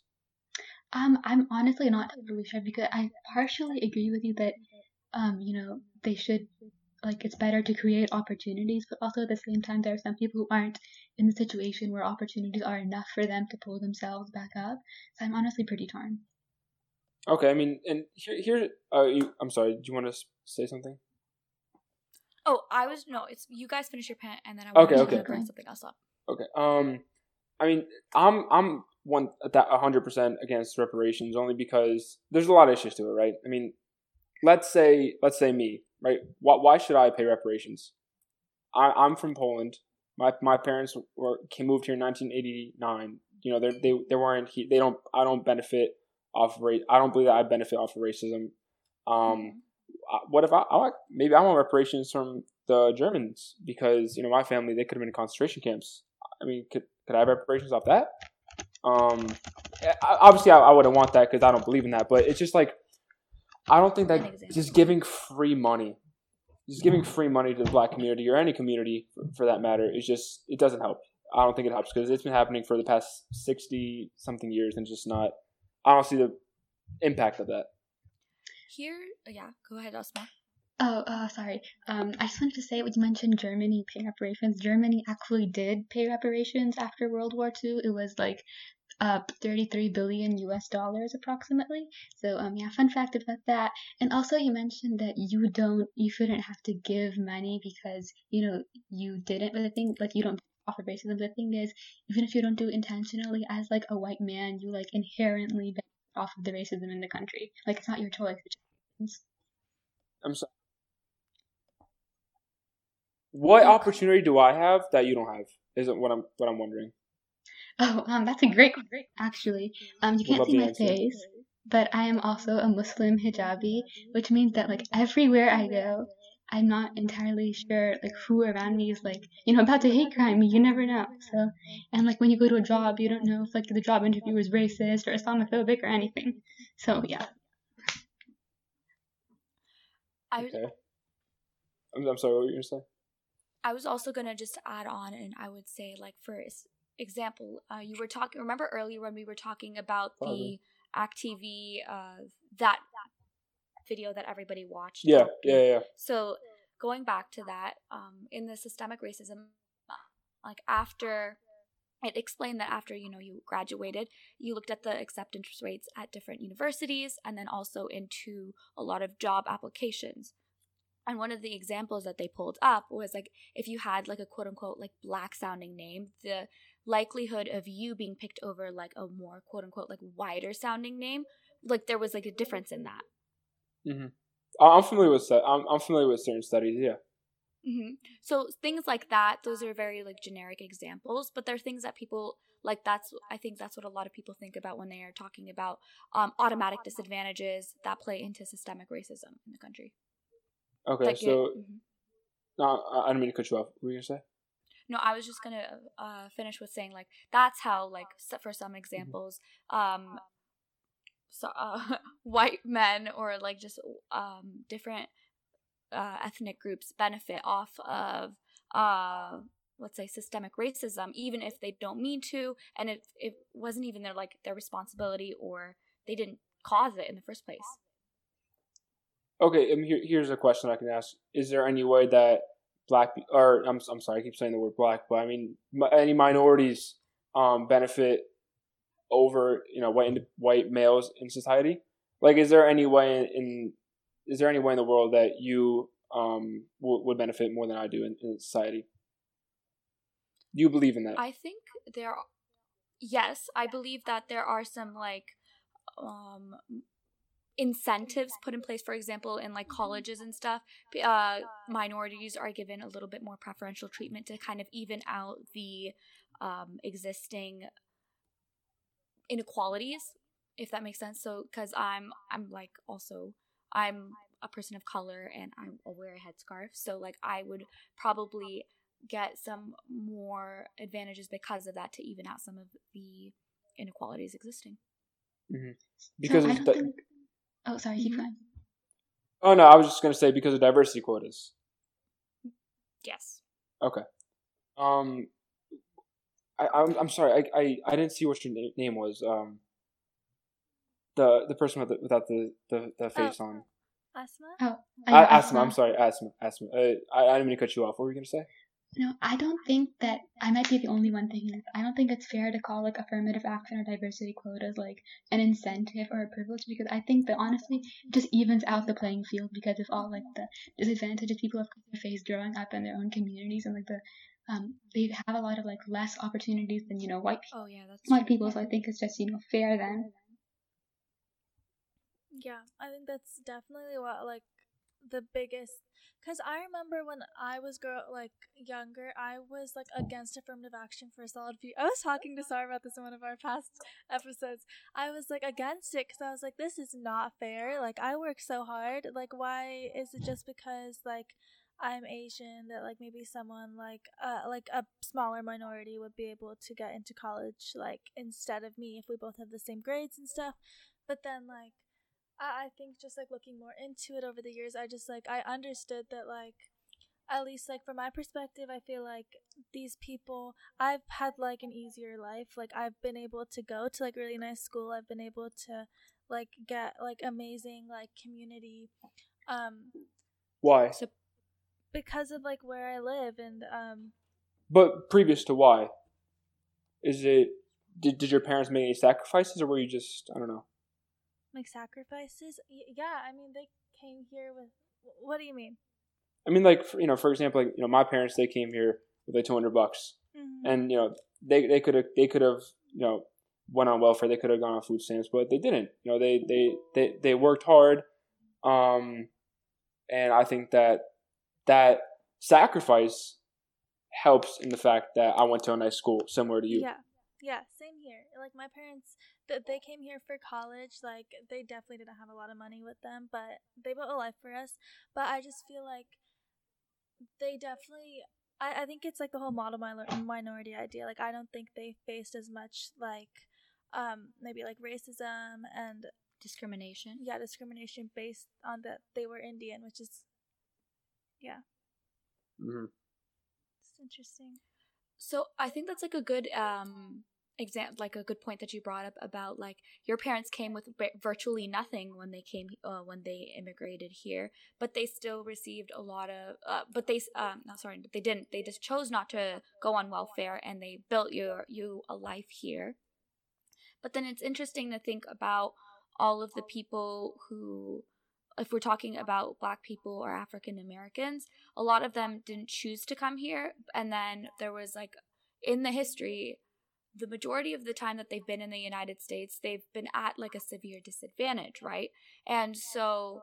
Um, I'm honestly not totally sure because I partially agree with you that, um, you know, they should like it's better to create opportunities, but also at the same time, there are some people who aren't in the situation where opportunities are enough for them to pull themselves back up. So I'm honestly pretty torn. Okay, I mean, and here, here, uh, you, I'm sorry. Do you want to say something? Oh, I was no. It's you guys finish your pen, and then I okay, okay. bring something else up. Okay. Um, I mean, I'm I'm one that hundred percent against reparations only because there's a lot of issues to it, right? I mean, let's say let's say me, right? Why, why should I pay reparations? I, I'm from Poland. My my parents were came moved here in 1989. You know, they they they weren't they don't I don't benefit off of race. I don't believe that I benefit off of racism. Um, what if I, I maybe I want reparations from the Germans because you know my family they could have been in concentration camps. I mean, could could I have reparations off that? Um, obviously I, I wouldn't want that because I don't believe in that. But it's just like I don't think that just giving free money, just giving free money to the black community or any community for, for that matter is just it doesn't help. I don't think it helps because it's been happening for the past sixty something years and just not. I don't see the impact of that. Here, yeah, go ahead, Asma. Oh, uh, sorry. Um, I just wanted to say, you mentioned Germany paying reparations. Germany actually did pay reparations after World War II. It was like uh, 33 billion US dollars approximately. So, um, yeah, fun fact about that. And also, you mentioned that you don't, you shouldn't have to give money because, you know, you didn't, but the thing, like, you don't offer racism. The thing is, even if you don't do it intentionally, as like a white man, you like inherently benefit off of the racism in the country. Like, it's not your choice. I'm sorry. What opportunity do I have that you don't have? Isn't what I'm what I'm wondering. Oh, um, that's a great, great actually. Um, you can't see my face, but I am also a Muslim hijabi, which means that like everywhere I go, I'm not entirely sure like who around me is like you know about to hate crime me. You never know. So, and like when you go to a job, you don't know if like the job interviewer is racist or Islamophobic or anything. So yeah. I okay. I'm, I'm sorry. What were you gonna say? I was also gonna just add on, and I would say, like for example, uh, you were talking. Remember earlier when we were talking about the ACTV, uh, that video that everybody watched. Yeah, yeah, yeah. So going back to that, um, in the systemic racism, like after it explained that after you know you graduated you looked at the acceptance rates at different universities and then also into a lot of job applications and one of the examples that they pulled up was like if you had like a quote unquote like black sounding name, the likelihood of you being picked over like a more quote unquote like wider sounding name, like there was like a difference in that. Mm-hmm. I'm familiar with I'm I'm familiar with certain studies. Yeah. Mm-hmm. So things like that, those are very like generic examples, but they're things that people like. That's I think that's what a lot of people think about when they are talking about um, automatic disadvantages that play into systemic racism in the country. Okay, like so mm-hmm. no, I didn't mean to cut you off. What were you gonna say? No, I was just gonna uh, finish with saying like that's how like for some mm-hmm. examples, um, so uh, white men or like just um different uh, ethnic groups benefit off of uh let's say systemic racism even if they don't mean to and if it wasn't even their like their responsibility or they didn't cause it in the first place Okay, um, here, here's a question I can ask: Is there any way that black or I'm I'm sorry, I keep saying the word black, but I mean any minorities um, benefit over you know white white males in society? Like, is there any way in, is there any way in the world that you um, w- would benefit more than I do in, in society? Do you believe in that? I think there. Are, Yes, I believe that there are some like um incentives put in place for example in like colleges and stuff uh, minorities are given a little bit more preferential treatment to kind of even out the um, existing inequalities if that makes sense. So because i'm i'm like also i'm a person of color and i wear a headscarf so like i would probably get some more advantages because of that to even out some of the inequalities existing. Mm-hmm. because so I don't think Oh, sorry, keep mm-hmm. going. Oh no, I was just gonna say because of diversity quotas. Yes. Okay. Um, I, I'm I'm sorry. I, I, I didn't see what your na- name was. Um, the the person with the, without the the, the face on. Asma? Oh, A- I'm Asma. I'm sorry. Asma. Asma. Uh, I I didn't mean to cut you off. What were you gonna say? No, I don't think that I might be the only one thinking this. I don't think it's fair to call like affirmative action or diversity quotas like an incentive or a privilege because I think that honestly it just evens out the playing field because if all like the disadvantages people have color face growing up in their own communities and like the um they have a lot of like less opportunities than you know white people Oh yeah, that's white true. people so I think it's just you know fair then. Yeah, I think that's definitely what like the biggest cuz I remember when I was girl like younger, I was like against affirmative action for a solid few. I was talking to Sarah about this in one of our past episodes. I was like against it cuz I was like this is not fair. Like I work so hard. Like why is it just because like I'm Asian that like maybe someone like uh like a smaller minority would be able to get into college like instead of me if we both have the same grades and stuff. But then like I, I think just like looking more into it over the years, I just like I understood that like at least like from my perspective, I feel like these people I've had like an easier life. Like I've been able to go to like really nice school. I've been able to like get like amazing like community um Why? So because of like where I live and um But previous to why? Is it did did your parents make any sacrifices or were you just I don't know? Like sacrifices. Yeah, I mean they came here with what do you mean? I mean, like you know, for example, like you know, my parents they came here with like two hundred bucks, Mhm. and you know, they they could have they could have you know went on welfare, they could have gone on food stamps, but they didn't. You know, they they they they worked hard, um, and I think that that sacrifice helps in the fact that I went to a nice school similar to you. Yeah. Yeah, same here. Like my parents th- they came here for college, like they definitely didn't have a lot of money with them, but they built a life for us. But I just feel like they definitely I, I think it's like the whole model minor- minority idea. Like I don't think they faced as much like um maybe like racism and discrimination. yeah, discrimination based on that they were Indian, which is yeah. Mhm. it's interesting. So I think that's like a good um example, like a good point that you brought up about like your parents came with vi- virtually nothing when they came uh, when they immigrated here, but they still received a lot of. Uh, but they um not sorry, they didn't. They just chose not to go on welfare, and they built your you a life here. But then it's interesting to think about all of the people who if we're talking about black people or African Americans, a lot of them didn't choose to come here. And then there was like in the history, the majority of the time that they've been in the United States, they've been at like a severe disadvantage, right? And so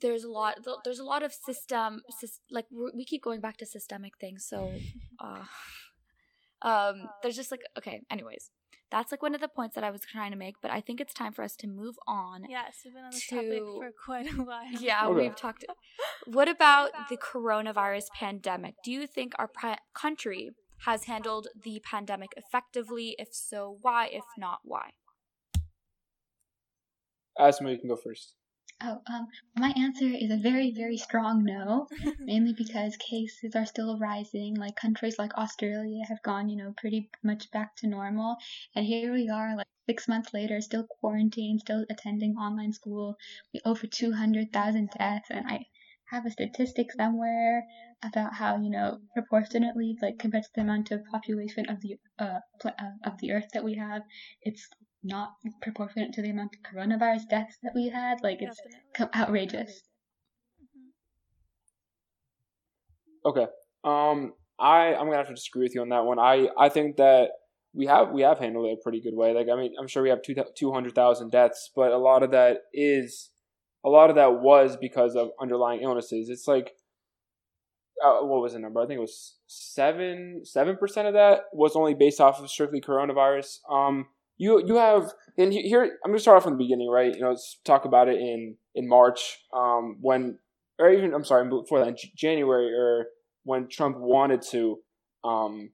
there's a lot there's a lot of system like we we keep going back to systemic things so uh um there's just like okay anyways that's like one of the points that i was trying to make but i think it's time for us to move on Yes, we've been on this topic for quite a while. yeah, Okay. we've talked. What about the coronavirus pandemic? Do you think our pa- country has handled the pandemic effectively? If so, why? If not, why? Asma, you can go first. Oh, um, my answer is a very, very strong no. mainly because cases are still rising. Like countries like Australia have gone, you know, pretty much back to normal. And here we are, like six months later, still quarantined, still attending online school. We over 200,000 deaths. And I have a statistic somewhere about how, you know, proportionately, like compared to the amount of population of the, uh, pl- uh, of the earth that we have, it's not proportionate to the amount of coronavirus deaths that we had. Like it's co- outrageous. Mhm. Okay. Um, I I'm gonna have to disagree with you on that one. I I think that we have we have handled it a pretty good way. Like I mean, I'm sure we have two two hundred thousand deaths, but a lot of that is a lot of that was because of underlying illnesses. It's like uh, what was the number? I think it was seven seven percent of that was only based off of strictly coronavirus. Um, you you have and here I'm gonna start off from the beginning, right? You know, let's talk about it in in March, um, when or even I'm sorry before that, January or when Trump wanted to um,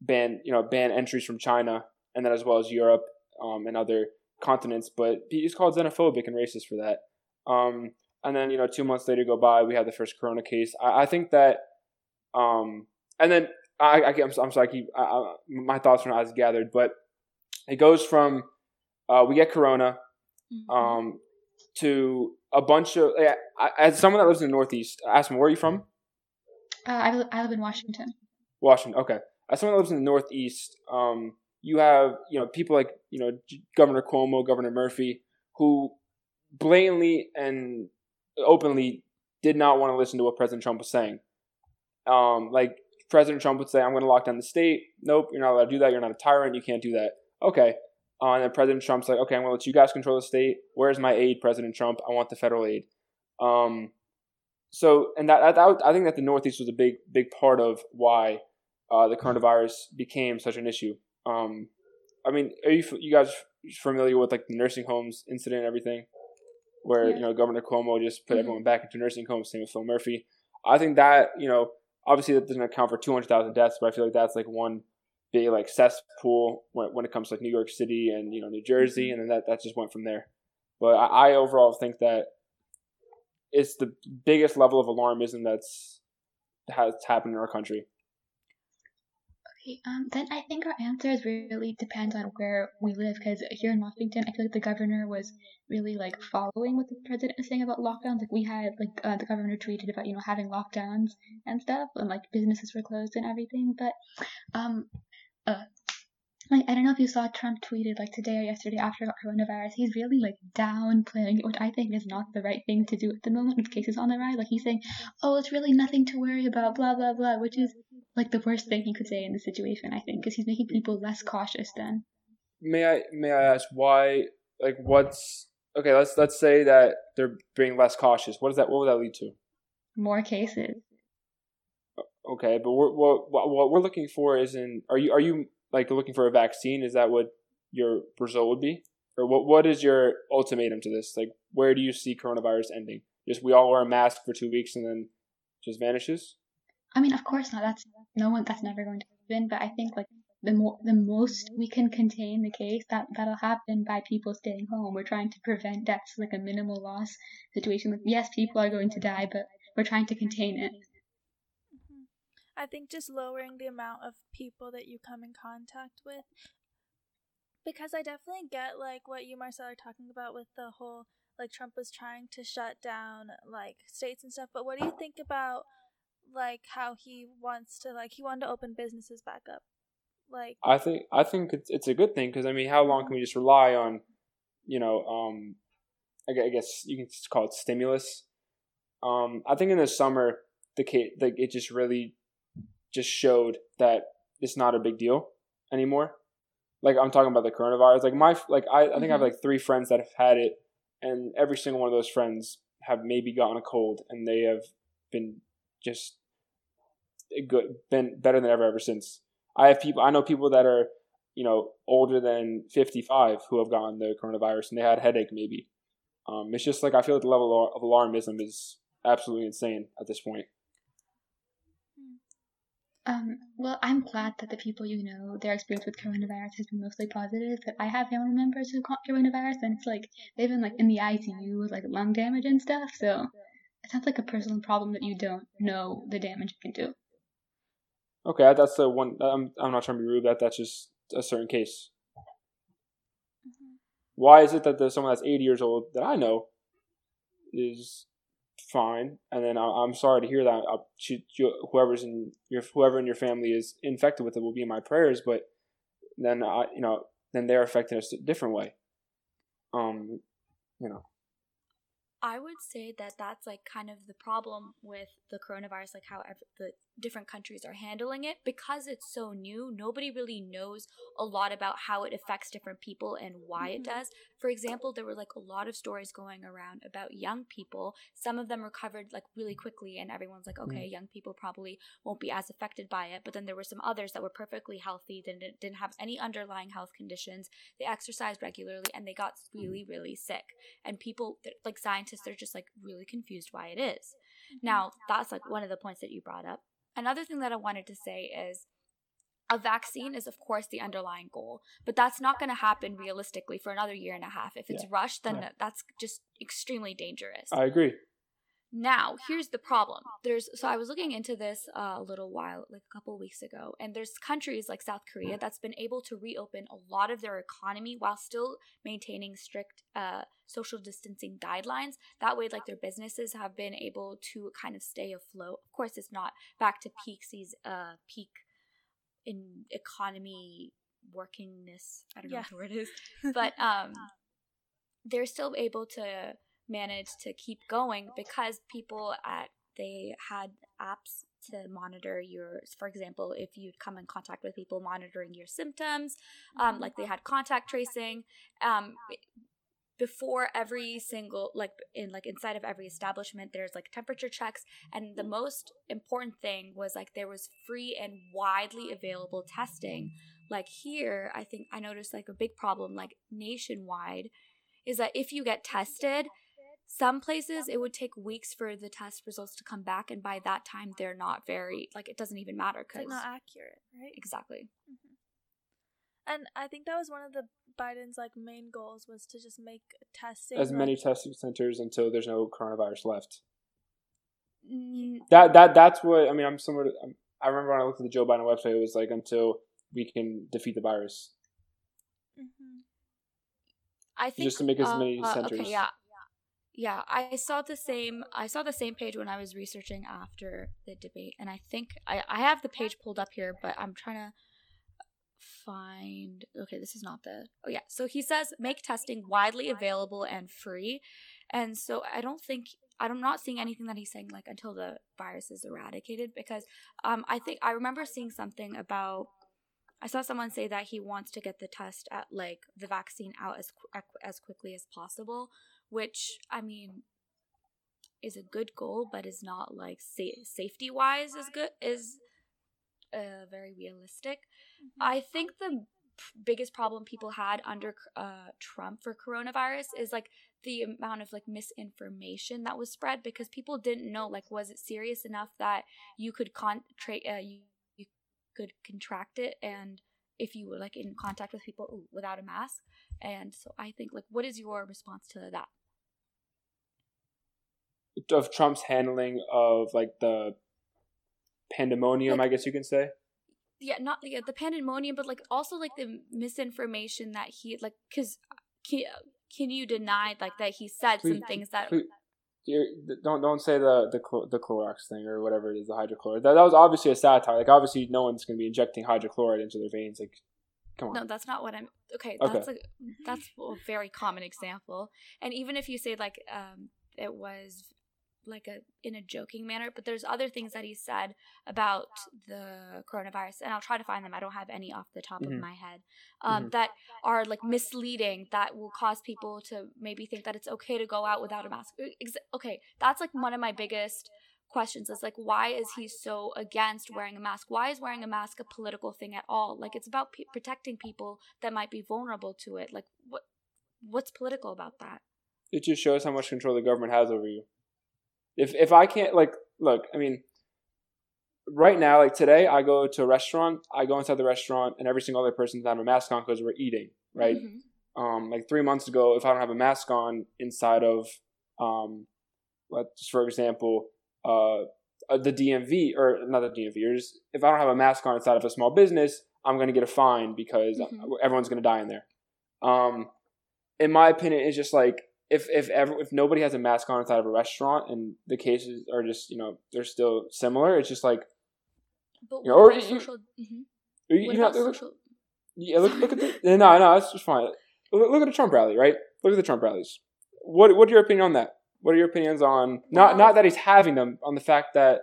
ban you know ban entries from China and then as well as Europe um, and other continents, but he's called xenophobic and racist for that. Um, and then you know, two months later go by, we had the first corona case. I, I think that, um, and then I, I I'm, I'm sorry, I keep I, I, my thoughts are not as gathered, but it goes from uh, we get corona Mhm. um, to a bunch of yeah, I- as someone that lives in the Northeast. Ask me where are you from? Uh, I, live, I live in Washington. Washington. Okay. As someone that lives in the Northeast, um, you have you know people like you know Governor Cuomo, Governor Murphy, who blatantly and openly did not want to listen to what President Trump was saying. Um, like President Trump would say, "I'm going to lock down the state." Nope, you're not allowed to do that. You're not a tyrant. You can't do that. Okay. Uh, and then President Trump's like, "Okay, I'm going to let you guys control the state. Where's my aid, President Trump? I want the federal aid." Um, so, and that, that I think that the Northeast was a big, big part of why uh, the coronavirus became such an issue. Um, I mean, are you you guys familiar with like the nursing homes incident and everything, where Yeah. you know Governor Cuomo just put Mhm. everyone back into nursing homes, same with Phil Murphy. I think that you know, obviously that doesn't account for two hundred thousand deaths, but I feel like that's like one big like cesspool when, when it comes to like New York City and you know New Jersey, and then that that just went from there. But I, I overall think that it's the biggest level of alarmism that's has happened in our country. Um, then I think our answers really depend on where we live. Because here in Washington, I feel like the governor was really like following what the president was saying about lockdowns. Like we had like uh, the governor tweeted about you know having lockdowns and stuff, and like businesses were closed and everything. But um, uh, like I don't know if you saw Trump tweeted like today or yesterday after coronavirus. He's really like downplaying it, which I think is not the right thing to do at the moment with cases on the rise. Like he's saying, "Oh, it's really nothing to worry about," blah blah blah, which is like the worst thing he could say in the situation, I think, because he's making people less cautious then. May I may I ask why? Like, what's okay? Let's let's say that they're being less cautious. What does that? What would that lead to? More cases. Okay, but we're, what what what we're looking for is in. Are you are you like looking for a vaccine? Is that what your result would be, or what what is your ultimatum to this? Like, where do you see coronavirus ending? Just we all wear a mask for two weeks and then just vanishes. I mean, of course not. That's no one. That's never going to happen. But I think like the more the most we can contain the case, that that'll happen by people staying home. We're trying to prevent deaths, like a minimal loss situation. Like yes, people are going to die, but we're trying to contain it. I think just lowering the amount of people that you come in contact with. Because I definitely get like what you Marcel are talking about with the whole like Trump was trying to shut down like states and stuff. But what do you think about like how he wants to like he wanted to open businesses back up? Like I think I think it's it's a good thing because I mean, how long can we just rely on, you know, um, I guess you can call it stimulus. Um, I think in the summer the ca- like it just really just showed that it's not a big deal anymore. Like I'm talking about the coronavirus. Like my like I, I think I have like three friends that have had it, and every single one of those friends have maybe gotten a cold, and they have been just good, been better than ever ever since. I have people. I know people that are, you know, older than fifty-five who have gotten the coronavirus and they had a headache. Maybe. Um, it's just like I feel like the level of alarmism is absolutely insane at this point. Um, well, I'm glad that the people you know, their experience with coronavirus has been mostly positive. But I have family members who caught coronavirus, and it's like they've been like in the ICU with like lung damage and stuff. So it sounds like a personal problem that you don't know the damage it can do. Okay, that's the one. I'm I'm not trying to be rude. That that's just a certain case. mhm. Why is it that there's someone that's 80 years old that I know is fine, and then I, I'm sorry to hear that. I, she, whoever's in your whoever in your family is infected with it will be in my prayers, but then I, you know, then they're affected in a different way. Um, you know, I would say that that's like kind of the problem with the coronavirus, like how ev- the different countries are handling it. Because it's so new, nobody really knows a lot about how it affects different people and why it Mhm. does. For example, there were like a lot of stories going around about young people. Some of them recovered like really quickly, and everyone's like, okay, young people probably won't be as affected by it. But then there were some others that were perfectly healthy, didn't didn't have any underlying health conditions. They exercised regularly, and they got really, really sick and people like scientists are just like really confused why it is now that's like one of the points that you brought up another thing that i wanted to say is a vaccine is of course the underlying goal but that's not going to happen realistically for another year and a half if it's Yeah. rushed then Yeah. that's just extremely dangerous I agree. Now here's the problem. There's so i was looking into this uh, a little while like a couple weeks ago and there's countries like south korea that's been able to reopen a lot of their economy while still maintaining strict uh, social distancing guidelines. That way like their businesses have been able to kind of stay afloat. Of course it's not back to peak season uh, peak in economy workingness. I don't know Yeah. what the word is. But um they're still able to manage to keep going because people at they had apps to monitor your for example if you'd come in contact with people monitoring your symptoms um like they had contact tracing um before every single like in like inside of every establishment there's like temperature checks and the most important thing was like there was free and widely available testing. Like here i think i noticed like a big problem like nationwide is that if you get tested some places it would take weeks for the test results to come back and by that time they're not very like it doesn't even matter It's like because not accurate, right? exactly And I think that was one of the Biden's like main goals was to just make testing As like- many testing centers until there's no coronavirus left. Mm, That that that's what I mean. I'm somewhat. I'm, I remember when I looked at the Joe Biden website, it was like until we can defeat the virus. Mhm. I think Just to make as uh, many uh, centers. Okay, yeah, yeah. I saw the same. I saw the same page when I was researching after the debate, and I think I I have the page pulled up here, but I'm trying to find. Okay, this is not the. Oh yeah, so he says make testing widely available and free, and so I don't think. I'm not seeing anything that he's saying like until the virus is eradicated because um I think I remember seeing something about I saw someone say that he wants to get the test at like the vaccine out as qu- as quickly as possible, which I mean is a good goal, but is not like sa- safety wise is good is uh, very realistic. I think the biggest problem people had under uh, Trump for coronavirus is like the amount of like misinformation that was spread because people didn't know like was it serious enough that you could con tra- uh, you, you could contract it and if you were like in contact with people ooh, without a mask. And so i think like what is your response to that Of Trump's handling of like the pandemonium, Like- I guess you can say. yeah not yeah, the pandemonium but like also like the misinformation that he like because can, can you deny like that he said some things that please- don't don't say the the the Clorox thing or whatever it is, the hydrochloride. That, that was obviously a satire. Like obviously, no one's going to be injecting hydrochloride into their veins. Like, come on. no that's not what i'm okay Okay. that's a that's a very common example and even if you say like um it was like a in a joking manner but there's other things that he said about the coronavirus and i'll try to find them i don't have any off the top Mhm. of my head um, Mhm. that are like misleading that will cause people to maybe think that it's okay to go out without a mask okay that's like one of my biggest questions is like why is he so against wearing a mask why is wearing a mask a political thing at all like it's about pe- protecting people that might be vulnerable to it like what what's political about that it just shows how much control the government has over you. If if I can't like look, I mean, right now, like today, I go to a restaurant. I go inside the restaurant, and every single other person's have a mask on because we're eating. Right. Mhm. Um, like three months ago, if I don't have a mask on inside of, um, let just for example, uh, the DMV or not the DMV, or just if I don't have a mask on inside of a small business, I'm going to get a fine because Mhm. everyone's going to die in there. Um, in my opinion, it's just like if if ever if nobody has a mask on inside of a restaurant and the cases are just you know they're still similar, it's just like but Yeah, what or about you- social mhm. you, you know, look, social yeah, look, look at the no no that's just fine. Look, look at the Trump rally, right? Look at the Trump rallies. What what are your opinion on that? What are your opinions on not not that he's having them, on the fact that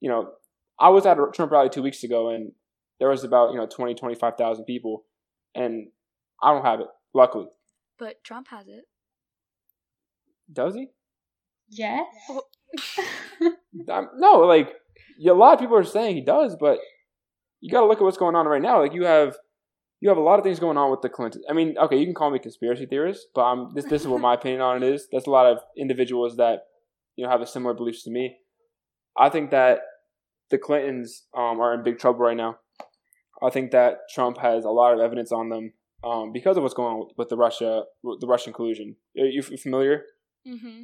you know I was at a Trump rally two weeks ago and there was about you know 20, 25,000 people, and I don't have it. Luckily, but trump has it does he? Yes. No, like a lot of people are saying he does, but you got to look at what's going on right now. Like you have you have a lot of things going on with the Clintons. I mean, okay, you can call me conspiracy theorist, but um, this this is what my opinion on it is. There's a lot of individuals that you know have a similar beliefs to me. I think that the Clintons um, are in big trouble right now. I think that Trump has a lot of evidence on them um, because of what's going on with the Russia, the Russian collusion. Are you familiar? Mm-hmm.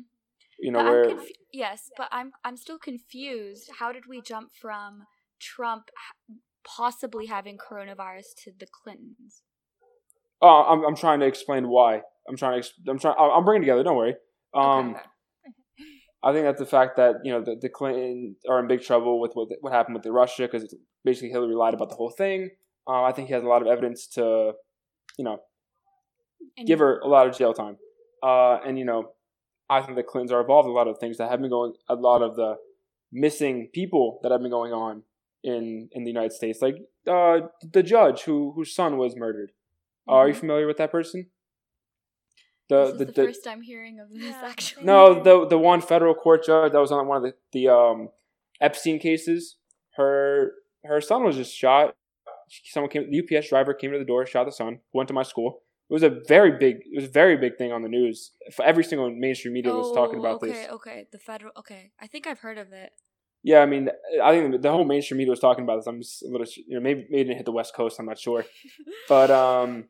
You know But where I'm yes, but I'm I'm still confused. How did we jump from Trump possibly having coronavirus to the Clintons? Oh, I'm I'm trying to explain why. I'm trying to. I'm trying. I'm bringing it together. Don't worry. Um, Okay. I think that's the fact that you know the, the Clinton are in big trouble with what what happened with the Russia because basically Hillary lied about the whole thing. Uh, I think he has a lot of evidence to, you know, And give her a lot of jail time. Uh, and you know, I think the Clintons are involved in a lot of things that have been going. A lot of the missing people that have been going on in in the United States, like uh, the judge who whose son was murdered. Uh, are you Mhm. familiar with that person? this The is the, the, the first time hearing of this Yeah. actually. no the the one federal court judge that was on one of the the um Epstein cases. Her her son was just shot. Someone came. The UPS driver came to the door, shot the son. Went to my school. It was a very big. It was a very big thing on the news. Every single mainstream media was talking about Oh, okay, this. Okay, the federal. Okay, I think I've heard of it. Yeah, I mean, I think the whole mainstream media was talking about this. I'm just a little, you know, maybe maybe it didn't hit the West Coast. I'm not sure, but um,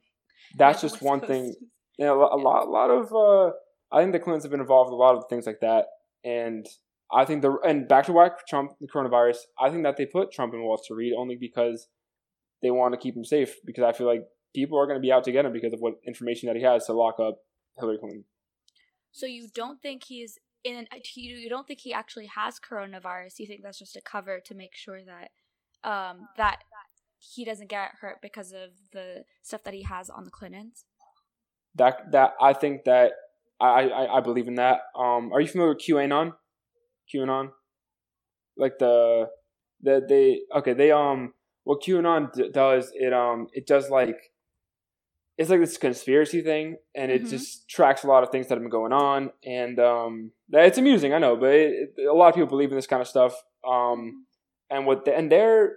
that's Yeah, just West one Coast. thing. Yeah, a lo- a lot, a lot of. Uh, I think the Clintons have been involved in a lot of things like that, and I think the and back to why Trump the coronavirus. I think that they put Trump in Walter Reed only because they want to keep him safe. Because I feel like people are going to be out to get him because of what information that he has to lock up Hillary Clinton. So you don't think he's in? You you don't think he actually has coronavirus? You think that's just a cover to make sure that um that he doesn't get hurt because of the stuff that he has on the Clintons? That that I think that I I, I believe in that. Um, are you familiar with QAnon? QAnon, like the the they okay they um what QAnon d- does it um it does like it's like this conspiracy thing and it Mhm. just tracks a lot of things that have been going on and um that- it's amusing I know but it, it, a lot of people believe in this kind of stuff um and what the, and they're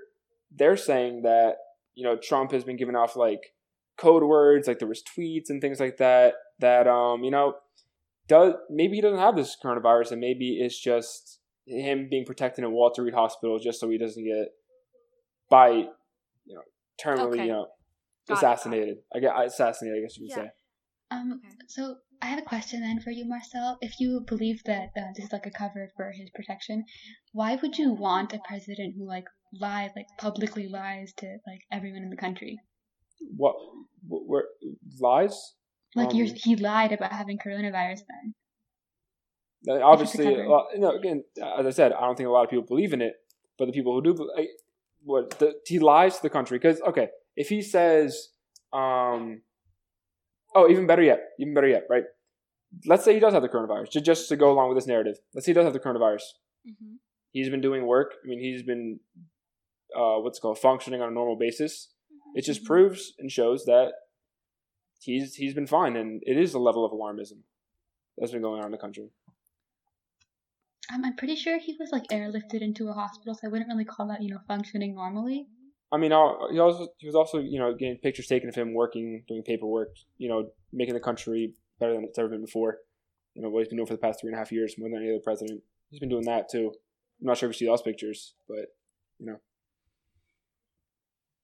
they're saying that you know Trump has been giving off like code words like there was tweets and things like that that um you know does maybe he doesn't have this coronavirus and maybe it's just him being protected in Walter Reed Hospital just so he doesn't get by you know terminally Okay. you know Got it, got it. assassinated I guess assassinated I guess you could Yeah. say Um, Okay. so I have a question then for you, Marcel. If you believe that uh, this is like a cover for his protection, why would you want a president who like lies, like publicly lies to like everyone in the country? what wh- where lies Like you're, Um, he lied about having coronavirus then. Obviously cover. a lot- you know again as I said I don't think a lot of people believe in it but the people who do bel- I- what the, he lies to the country because okay if he says um oh even better yet even better yet right? Let's say he does have the coronavirus just, just to go along with this narrative. Let's say he does have the coronavirus. Mm-hmm. he's been doing work. I mean he's been uh what's it called functioning on a normal basis. It just Mhm. proves and shows that he's he's been fine and it is a level of alarmism that's been going on in the country. Um, I'm pretty sure he was like airlifted into a hospital, so I wouldn't really call that you know functioning normally. I mean, he also he was also you know getting pictures taken of him working, doing paperwork, you know, making the country better than it's ever been before. You know what he's been doing for the past three and a half years, more than any other president. He's been doing that too. I'm not sure if you see those pictures, but you know,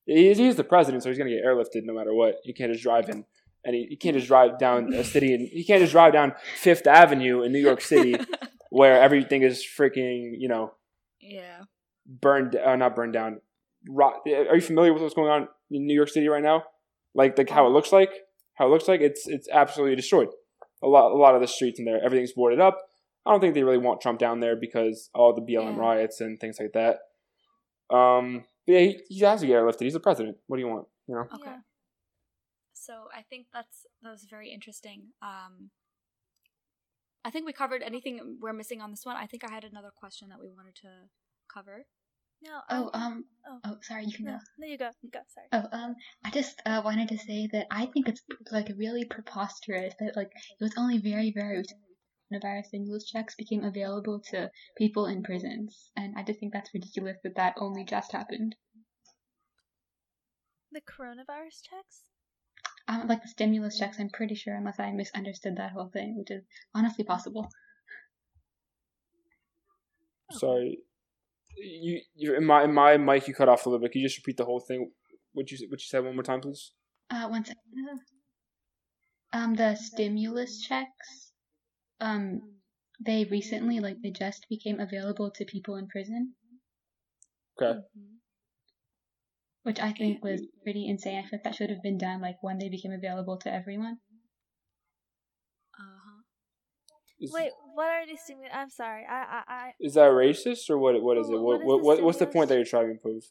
he is, he is the president, so he's gonna get airlifted no matter what. You can't just drive in, and he, he can't just drive down a city, and he can't just drive down Fifth Avenue in New York City where everything is freaking you know yeah. burned uh, not burned down are you familiar with what's going on in new york city right now like like how it looks like how it looks like it's it's absolutely destroyed a lot a lot of the streets in there everything's boarded up i don't think they really want trump down there because all the blm Yeah. riots and things like that um but yeah he, he has to get airlifted he's the president what do you want you know Okay. Yeah. So I think that's that was very interesting. Um, I think we covered anything we're missing on this one. I think I had another question that we wanted to cover. No. Oh, I- um, Oh. oh, sorry, you can No, go. no, you go. You go. Sorry. Oh, um, I just uh, wanted to say that I think it's like really preposterous that like it was only very, very coronavirus stimulus checks became available to people in prisons, and I just think that's ridiculous that that only just happened. The coronavirus checks. Um, like the stimulus checks, I'm pretty sure, unless I misunderstood that whole thing, which is honestly possible. sorry you, you in my in my mic you cut off a little bit can you just repeat the whole thing what you what you said one more time, please? Uh, one second. Um, the stimulus checks. Um, they recently, like, they just became available to people in prison, Okay. Which I think was pretty insane. I feel like that should have been done, like, when they became available to everyone. Is, Wait, what are these stimulus? I'm sorry. I I I. is that racist or what? What is it? Well, What what is what, the what what's the point that you're trying to prove?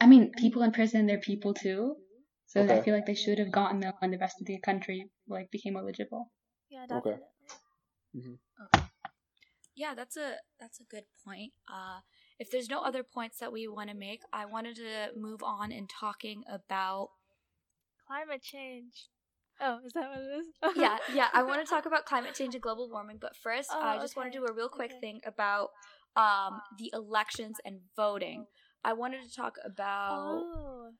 I mean, people in prison, they're people too. So Okay. I feel like they should have gotten them when the rest of the country, like, became eligible. Yeah, Okay. definitely. Yeah, that's a that's a good point. Uh, if there's no other points that we want to make, I wanted to move on in talking about Climate change. Oh, is that what it is? yeah, yeah. I want to talk about climate change and global warming, but first, Oh, I just want to do a real quick Okay. thing about um the elections and voting. I wanted to talk about Oh.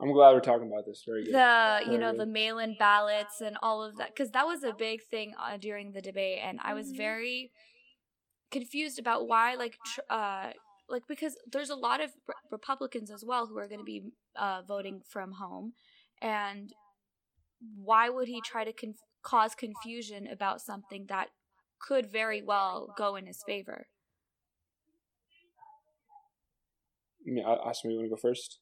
I'm glad we're talking about this. Very good. the you Very know good. the mail-in ballots and all of that because that was a big thing uh, during the debate, and I was Mhm. very confused about why like tr- uh like because there's a lot of re- Republicans as well who are going to be uh, voting from home, and why would he try to conf- cause confusion about something that could very well go in his favor? Yeah, I, I you want to go first?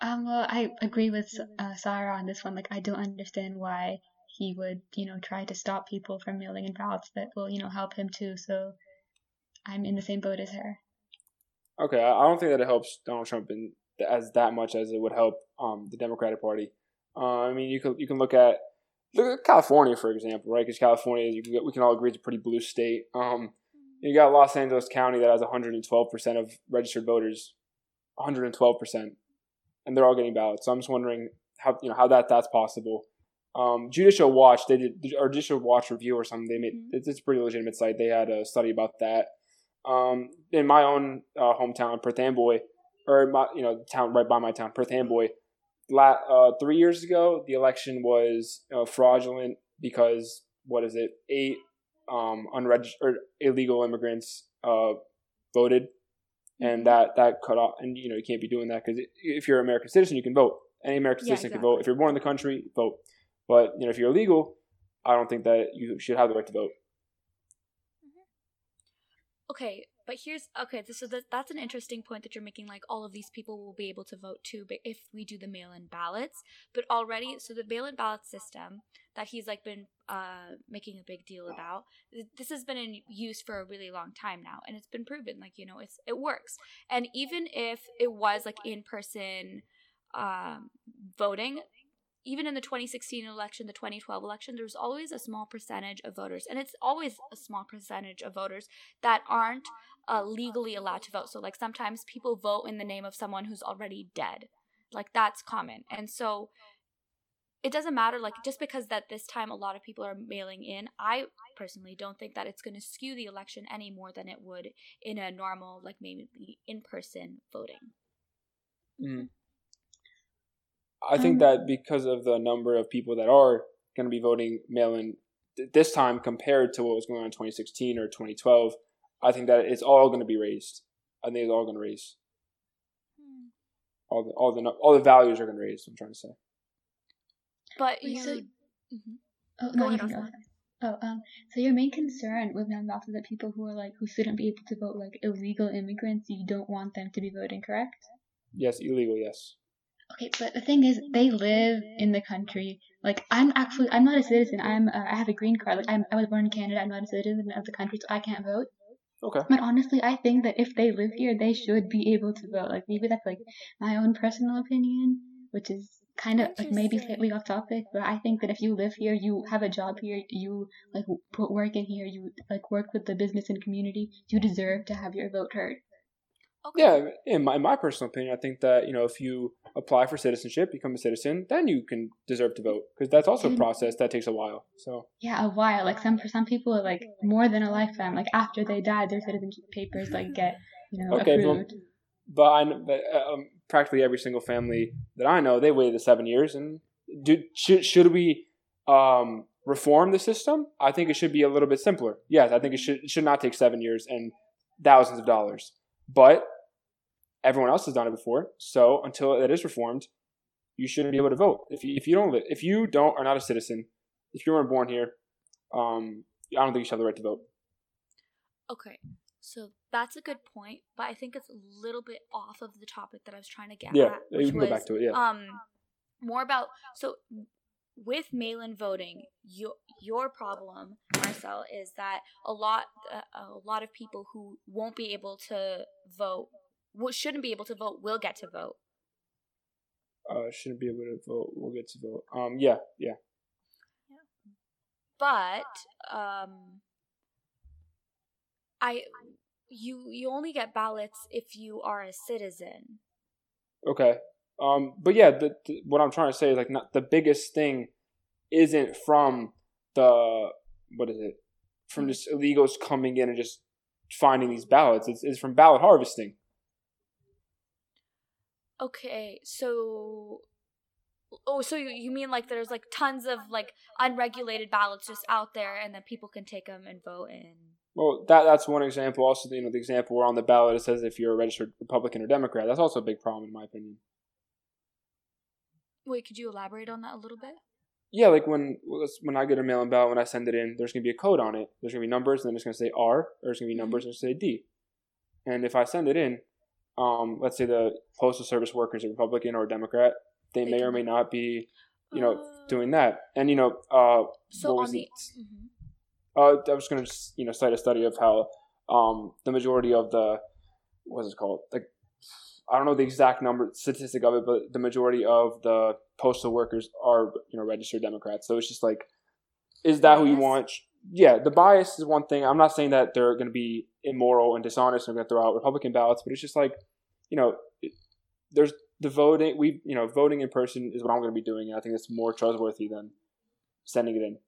Um, well, I agree with uh, Sarah on this one. Like, I don't understand why he would, you know, try to stop people from mailing in ballots that will, you know, help him too. So I'm in the same boat as her. Okay, I I don't think that it helps Donald Trump in, as that much as it would help um, the Democratic Party. Uh, I mean, you can you can look at look at California for example, right? Because California, you can, we can all agree, is a pretty blue state. Um, you got Los Angeles County that has 112 percent of registered voters, 112 percent, and they're all getting ballots. So I'm just wondering how you know how that that's possible. Um, Judicial Watch, they did or Judicial Watch review or something. They made Mhm. it's, it's a pretty legitimate site. They had a study about that. Um, in my own uh, hometown, Perth Amboy, or my you know town right by my town, Perth Amboy. La- uh, three years ago, the election was uh, fraudulent because what is it? Eight um, unregistered illegal immigrants uh, voted, and that that cut off. And you know you can't be doing that because if you're an American citizen, you can vote. Any American Yeah, citizen can vote. If you're born in the country, vote. But you know if you're illegal, I don't think that you should have the right to vote. Okay, but here's okay. So that, that's an interesting point that you're making. Like all of these people will be able to vote too, but if we do the mail-in ballots. But already, so the mail-in ballot system that he's like been uh, making a big deal about. This has been in use for a really long time now, and it's been proven. Like you know, it's it works. And even if it was like in person um, voting, even in the 2016 election, the 2012 election, there's always a small percentage of voters, and it's always a small percentage of voters that aren't uh, legally allowed to vote. So, like, sometimes people vote in the name of someone who's already dead. Like, that's common. And so, it doesn't matter, like, just because that this time a lot of people are mailing in, I personally don't think that it's going to skew the election any more than it would in a normal, like, maybe in person voting. Mm. I think Um, that because of the number of people that are going to be voting mail-in th- this time compared to what was going on in 2016 or 2012, I think that it's all going to be raised. I think it's all going to raise. Hmm. All the all the all the values are going to raise. I'm trying to say. But Wait, you. so- Mhm. Oh, no, you can go. Asma. ahead. Oh, um, so your main concern with mail-in ballots is that people who are like who shouldn't be able to vote, like illegal immigrants, you don't want them to be voting, correct? Yes, illegal. Yes. Okay, but the thing is, they live in the country. Like, I'm actually, I'm not a citizen. I'm, uh, I have a green card. Like, I'm, I was born in Canada. I'm not a citizen of the country, so I can't vote. Okay. But honestly, I think that if they live here, they should be able to vote. Like, maybe that's like my own personal opinion, which is kind of like maybe slightly off topic. But I think that if you live here, you have a job here, you like put work in here, you like work with the business and community, you deserve to have your vote heard. Okay. Yeah, in my, in my personal opinion, I think that you know if you apply for citizenship, become a citizen, then you can deserve to vote because that's also a process that takes a while. So Yeah, a while. Like some for some people, like more than a lifetime. Like after they die, their citizenship papers like get you know Okay, but- approved. but I kn- but, uh, um, practically every single family that I know, they waited the seven years. And do, should should we um, reform the system? I think it should be a little bit simpler. Yes, I think it should it should not take seven years and thousands of dollars. But everyone else has done it before. So until it is reformed, you shouldn't be able to vote. If you, if you don't if you don't are not a citizen, if you weren't born here, um, I don't think you should have the right to vote. Okay, so that's a good point, but I think it's a little bit off of the topic that I was trying to get Yeah, at. you which can go back to it. Yeah. um more about so with mail-in voting your your problem marcel is that a lot uh, a lot of people who won't be able to vote who shouldn't be able to vote will get to vote uh, shouldn't be able to vote. We'll get to vote. Um, yeah, yeah. but um i you you only get ballots if you are a citizen Okay. Um, but yeah, the, the, what I'm trying to say is like not the biggest thing isn't from the what is it from just illegals coming in and just finding these ballots. It's, it's from ballot harvesting. Okay, so oh, so you, you mean like there's like tons of like unregulated ballots just out there, and then people can take them and vote in. Well, that that's one example. Also, you know, the example where on the ballot it says if you're a registered Republican or Democrat. That's also a big problem in my opinion. Wait, could you elaborate on that a little bit? Yeah, like when when I get a mail-in ballot, when I send it in, there's gonna be a code on it. There's gonna be numbers, and then it's gonna say R, or there's gonna be numbers, and it's gonna say D. And if I send it in, um, let's say the postal service worker is a Republican or a Democrat, they, They may or may not be, you know, Uh, doing that. And you know, uh, So on the? Mhm. Uh, I was going to, you know, cite a study of how um, the majority of the, what is it called? Like, I don't know the exact number statistic of it, but the majority of the postal workers are, you know, registered Democrats. So it's just like, is that who you want? Yeah, the bias is one thing. I'm not saying that they're going to be immoral and dishonest and going to throw out Republican ballots, but it's just like, you know, there's the voting. We, you know, voting in person is what I'm going to be doing. And I think it's more trustworthy than sending it in.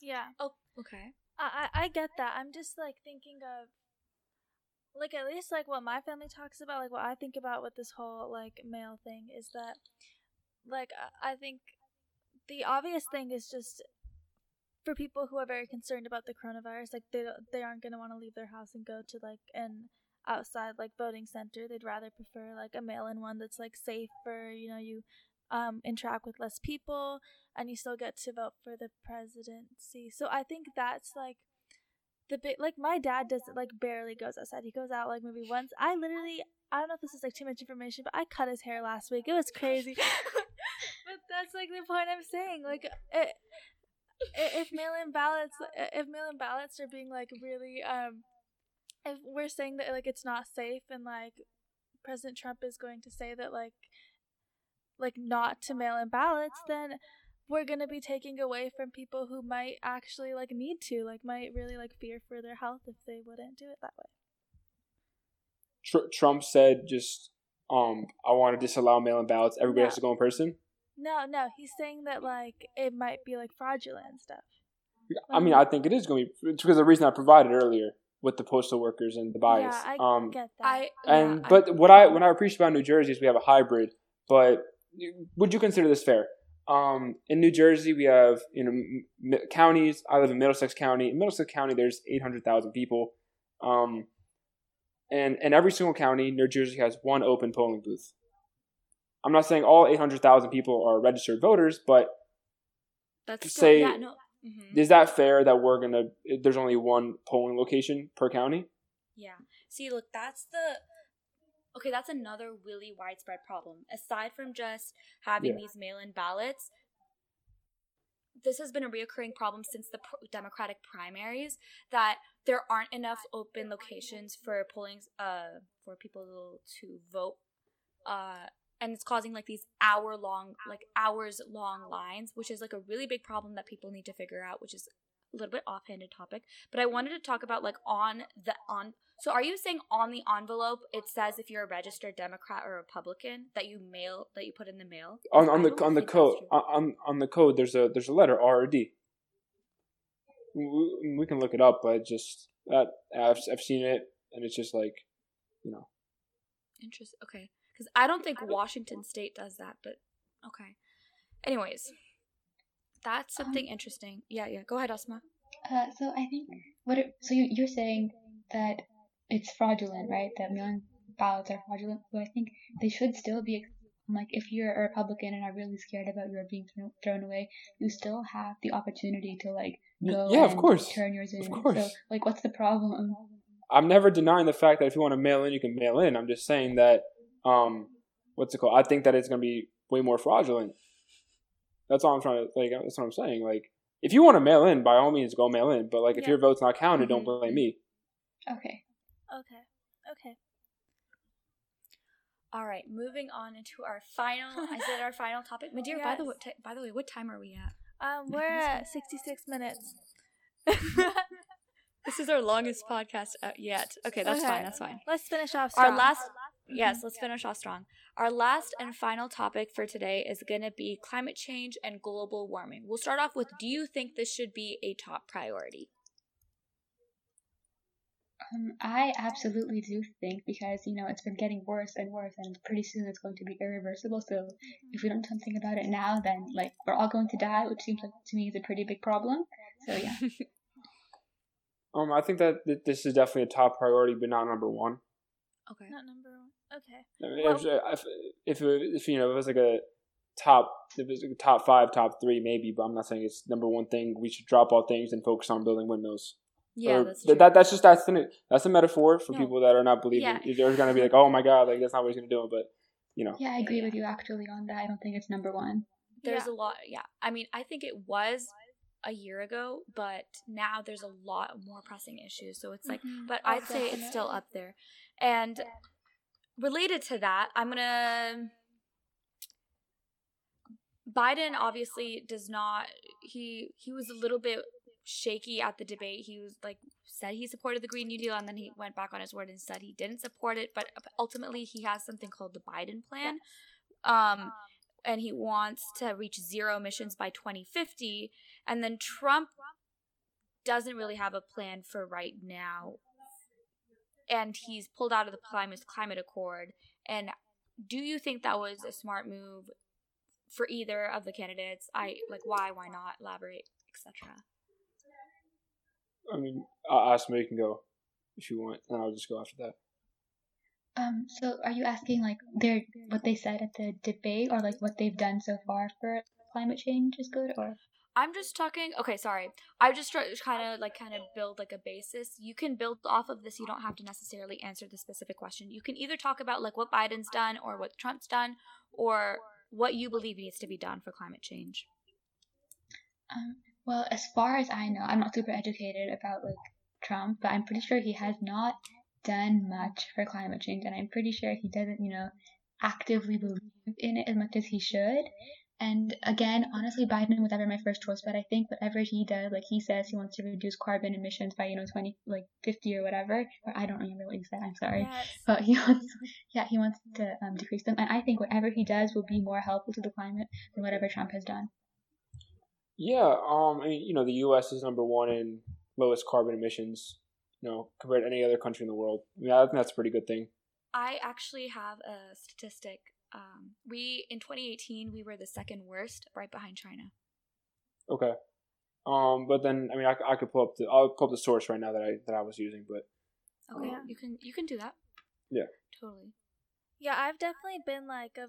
Yeah. Oh, okay. I, I I get that. I'm just like thinking of like at least like what my family talks about, like what I think about with this whole like mail thing is that like I- think the obvious thing is just for people who are very concerned about the coronavirus, like they they aren't gonna want to leave their house and go to like an outside like voting center. They'd rather prefer like a mail-in one that's like safer. You know, you um interact with less people and you still get to vote for the presidency. So I think that's like the bit like my dad does like barely goes outside. He goes out like maybe once. I literally I don't know if this is like too much information, but I cut his hair last week. It was crazy. but that's like the point I'm saying. Like it, if mail-in ballots if mail-in ballots are being like really um if we're saying that like it's not safe and like President Trump is going to say that like like not to mail in ballots, then we're gonna be taking away from people who might actually like need to, like might really like fear for their health if they wouldn't do it that way. Tr- Trump said just um I want to disallow mail-in ballots. Everybody No. has to go in person. No, no, he's saying that like it might be like fraudulent and stuff. I mean, I think it is going to be it's because of the reason I provided earlier with the postal workers and the bias. Yeah, I um, get that. I and yeah, but what I what I appreciate about New Jersey is we have a hybrid. But would you consider this fair? Um, in New Jersey, we have you know m- counties. I live in Middlesex County. In Middlesex County, there's eight hundred thousand people. Um, and in every single county, New Jersey has one open polling booth. I'm not saying all 800,000 people are registered voters, but that's still, say- yeah no. mhm. is that fair that we're gonna? There's only one polling location per county. Yeah. See, look, that's the okay. That's another really widespread problem. Aside from just having Yeah. these mail-in ballots, this has been a reoccurring problem since the pr- Democratic primaries. That there aren't enough open locations for polling, uh, for people to vote, uh, and it's causing like these hour-long, like hours-long lines, which is like a really big problem that people need to figure out. Which is little bit offhanded topic, but I wanted to talk about like on the on. So are you saying on the envelope it says if you're a registered Democrat or Republican that you mail that you put in the mail? On on the on the code on on- on the code there's a there's a letter R or D. We, we can look it up, but just that I've I've seen it and it's just like, you know. Interesting. Okay, because I don't think Washington State does that, but okay. Anyways, that's something interesting. Yeah, yeah. Go ahead, Asma. Uh, so I think what it, so you, you're saying that it's fraudulent, right? That mail ballots are fraudulent. So I think they should still be like if you're a Republican and are really scared about your being thrown, thrown away, you still have the opportunity to like go yeah, of and course. turn yours in. Of course. So like, what's the problem? I'm never denying the fact that if you want to mail in, you can mail in. I'm just saying that, um, what's it called? I think that it's going to be way more fraudulent. That's all I'm trying to like. That's what I'm saying. Like, if you want to mail in, by all means, go mail in. But like, if Yeah. your vote's not counted, don't Mhm. blame me. Okay. Okay. Okay. All right, moving on into our final. I said our final topic. Mandira, by the way, t- by the way, what time are we at? Um, we're at 66 minutes. This is our longest podcast uh, yet. Okay, that's Okay. fine. That's fine. Let's finish off Our strong. last, yes, let's finish off strong. Our last and final topic for today is going to be climate change and global warming. We'll start off with Do you think this should be a top priority? Um, I absolutely do think because you know it's been getting worse and worse, and pretty soon it's going to be irreversible. So if we don't do something about it now, then like we're all going to die, which seems like to me is a pretty big problem. So yeah. Um, I think that th- this is definitely a top priority, but not number one. Okay. Not number one. Okay. I mean, Well- if, if, if, it- if you know, if it was like a top, if it was like a top five, top three, maybe. But I'm not saying it's number one thing. We should drop all things and focus on building windmills. Yeah, Or- that's true. That, that's just that's the, that's a metaphor for No. people that are not believing. Yeah. They're gonna be like, oh my god, like that's not what he's gonna do. But you know, Yeah, I agree with you actually on that. I don't think it's number one. there's Yeah. a lot yeah i mean i think it was a year ago but now there's a lot more pressing issues so it's like Mhm. but Oh, i'd say it's still up there and related to that i'm gonna biden obviously does not he he was a little bit shaky at the debate. He was like said he supported the green new deal and then he went back on his word and said he didn't support it but ultimately he has something called the biden plan um and he wants to reach zero emissions by 2050 and then trump doesn't really have a plan for right now and he's pulled out of the climate climate accord. And do you think that was a smart move for either of the candidates? I like why why not? Elaborate etc I mean, uh, Asma, you can go if you want, and I'll just go after that. Um, so are you asking like their what they said at the debate, or like what they've done so far for climate change is good, or I'm just talking. Okay, sorry. I just kind of like kind of build like a basis. You can build off of this. You don't have to necessarily answer the specific question. You can either talk about like what Biden's done or what Trump's done or what you believe needs to be done for climate change. Um, well, as far as I know, I'm not super educated about like Trump, but I'm pretty sure he has not done much for climate change, and I'm pretty sure he doesn't, you know, actively believe in it as much as he should. And again, honestly, Biden was ever my first choice, but I think whatever he does, like he says he wants to reduce carbon emissions by, you know, 20, like 50 or whatever, or I don't remember what he said, I'm sorry. Yes. But he wants, yeah, he wants to um, decrease them, and I think whatever he does will be more helpful to the climate than whatever Trump has done. Yeah, um, I mean, you know, the U.S. is number one in lowest carbon emissions, you know, compared to any other country in the world. I mean, I think that's a pretty good thing. I actually have a statistic. Um, we in 2018 we were the second worst, right behind China. Okay. Um, but then, I mean, I, I could pull up the, I'll pull up the source right now that I that I was using, but Okay, Yeah. you can you can do that. Yeah. totally. Yeah, I've definitely been like a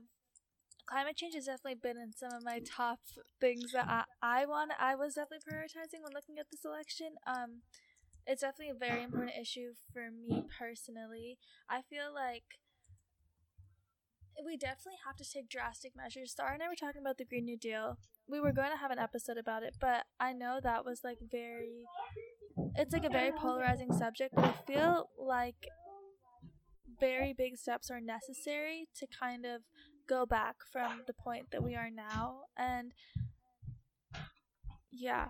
climate change has definitely been in some of my top things that I, I want I was definitely prioritizing when looking at this election. Um it's definitely a very important issue for me personally. I feel like we definitely have to take drastic measures. Star and I were talking about the Green New Deal. We were going to have an episode about it, but I know that was like very it's like a very polarizing subject, but I feel like very big steps are necessary to kind of go back from the point that we are now. And yeah,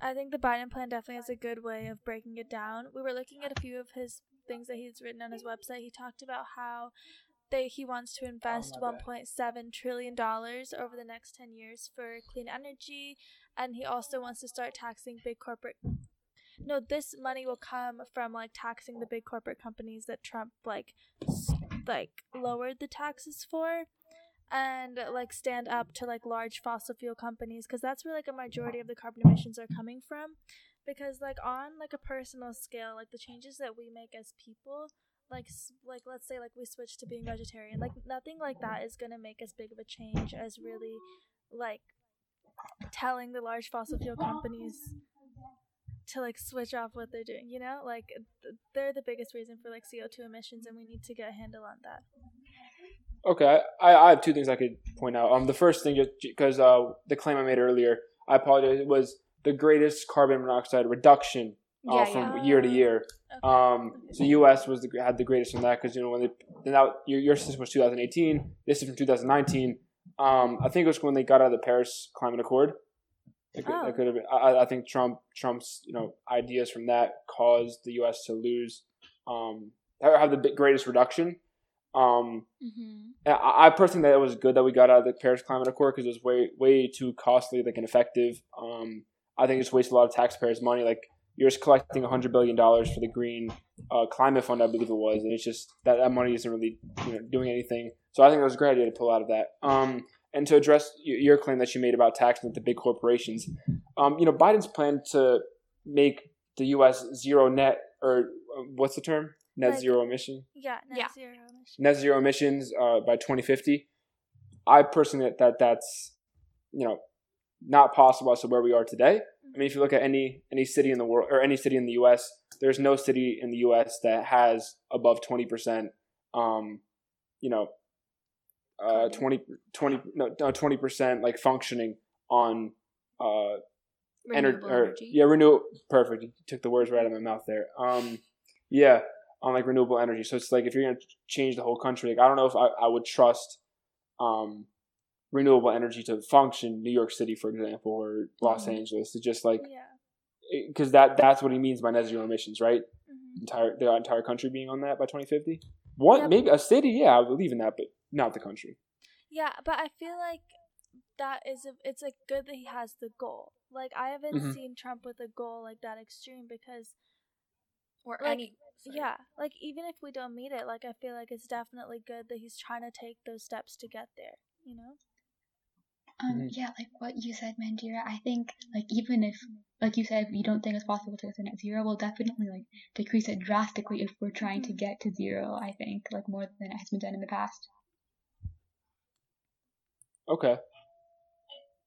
I think the Biden plan definitely has a good way of breaking it down. We were looking at a few of his things that he's written on his website. He talked about how they he wants to invest bad. 1.7 trillion dollars over the next 10 years for clean energy and he also wants to start taxing big corporate no this money will come from like taxing the big corporate companies that Trump like like lowered the taxes for and like stand up to like large fossil fuel companies because that's where like a majority of the carbon emissions are coming from because like on like a personal scale like the changes that we make as people like like let's say like we switch to being vegetarian like nothing like that is gonna make as big of a change as really like telling the large fossil fuel companies to like switch off what they're doing you know like th- they're the biggest reason for like co2 emissions and we need to get a handle on that Okay, I, I have two things I could point out. Um, the first thing, just because uh, the claim I made earlier, I apologize, it was the greatest carbon monoxide reduction uh, Yeah, from yeah. year to year. okay. Um, so U.S. was the, had the greatest from that because you know when they then that your, your system was 2018, this is from 2019. Um, I think it was when they got out of the Paris Climate Accord. It could, Oh. it could have been. I, I think Trump Trump's you know ideas from that caused the U.S. to lose um, have the greatest reduction. Um, Mm-hmm. I, I personally think that it was good that we got out of the Paris Climate Accord because it was way way too costly, like ineffective. Um, I think it just wasted a lot of taxpayers' money. Like you're just collecting hundred billion dollars for the Green uh, Climate Fund, I believe it was, and it's just that that money isn't really you know doing anything. So I think it was a great idea to pull out of that. Um, and to address your claim that you made about taxing the big corporations, um, you know Biden's plan to make the U.S. zero net or uh, what's the term? Net Like- zero emission yeah net Yeah. zero emissions net zero emissions uh, by 2050. I personally that, that that's you know not possible as to where we are today. I mean, if you look at any any city in the world or any city in the U.S., there's no city in the U.S. that has above 20 percent. Um, you know, uh, 20, 20 no, 20 percent like functioning on uh ener- Renewable or, energy. yeah renew perfect you took the words right out of my mouth there um yeah on like renewable energy so it's like if you're gonna change the whole country like i don't know if i, I would trust um renewable energy to function new york city for example or los Mhm. angeles it's just like yeah because that that's what he means by net zero emissions right hmm entire the entire country being on that by 2050 one Yep. maybe a city yeah i believe in that but not the country Yeah, but I feel like that is a, it's like good that he has the goal. Like I haven't Mhm. seen Trump with a goal like that extreme because Or like, any. sorry. yeah, like even if we don't meet it, like I feel like it's definitely good that he's trying to take those steps to get there, you know? Um, Mhm. yeah, like what you said, Mandira. I think, like, even if, like you said, you don't think it's possible to get to net zero, we'll definitely like decrease it drastically if we're trying to Mhm. get to zero. I think, like more than it has been done in the past. Okay.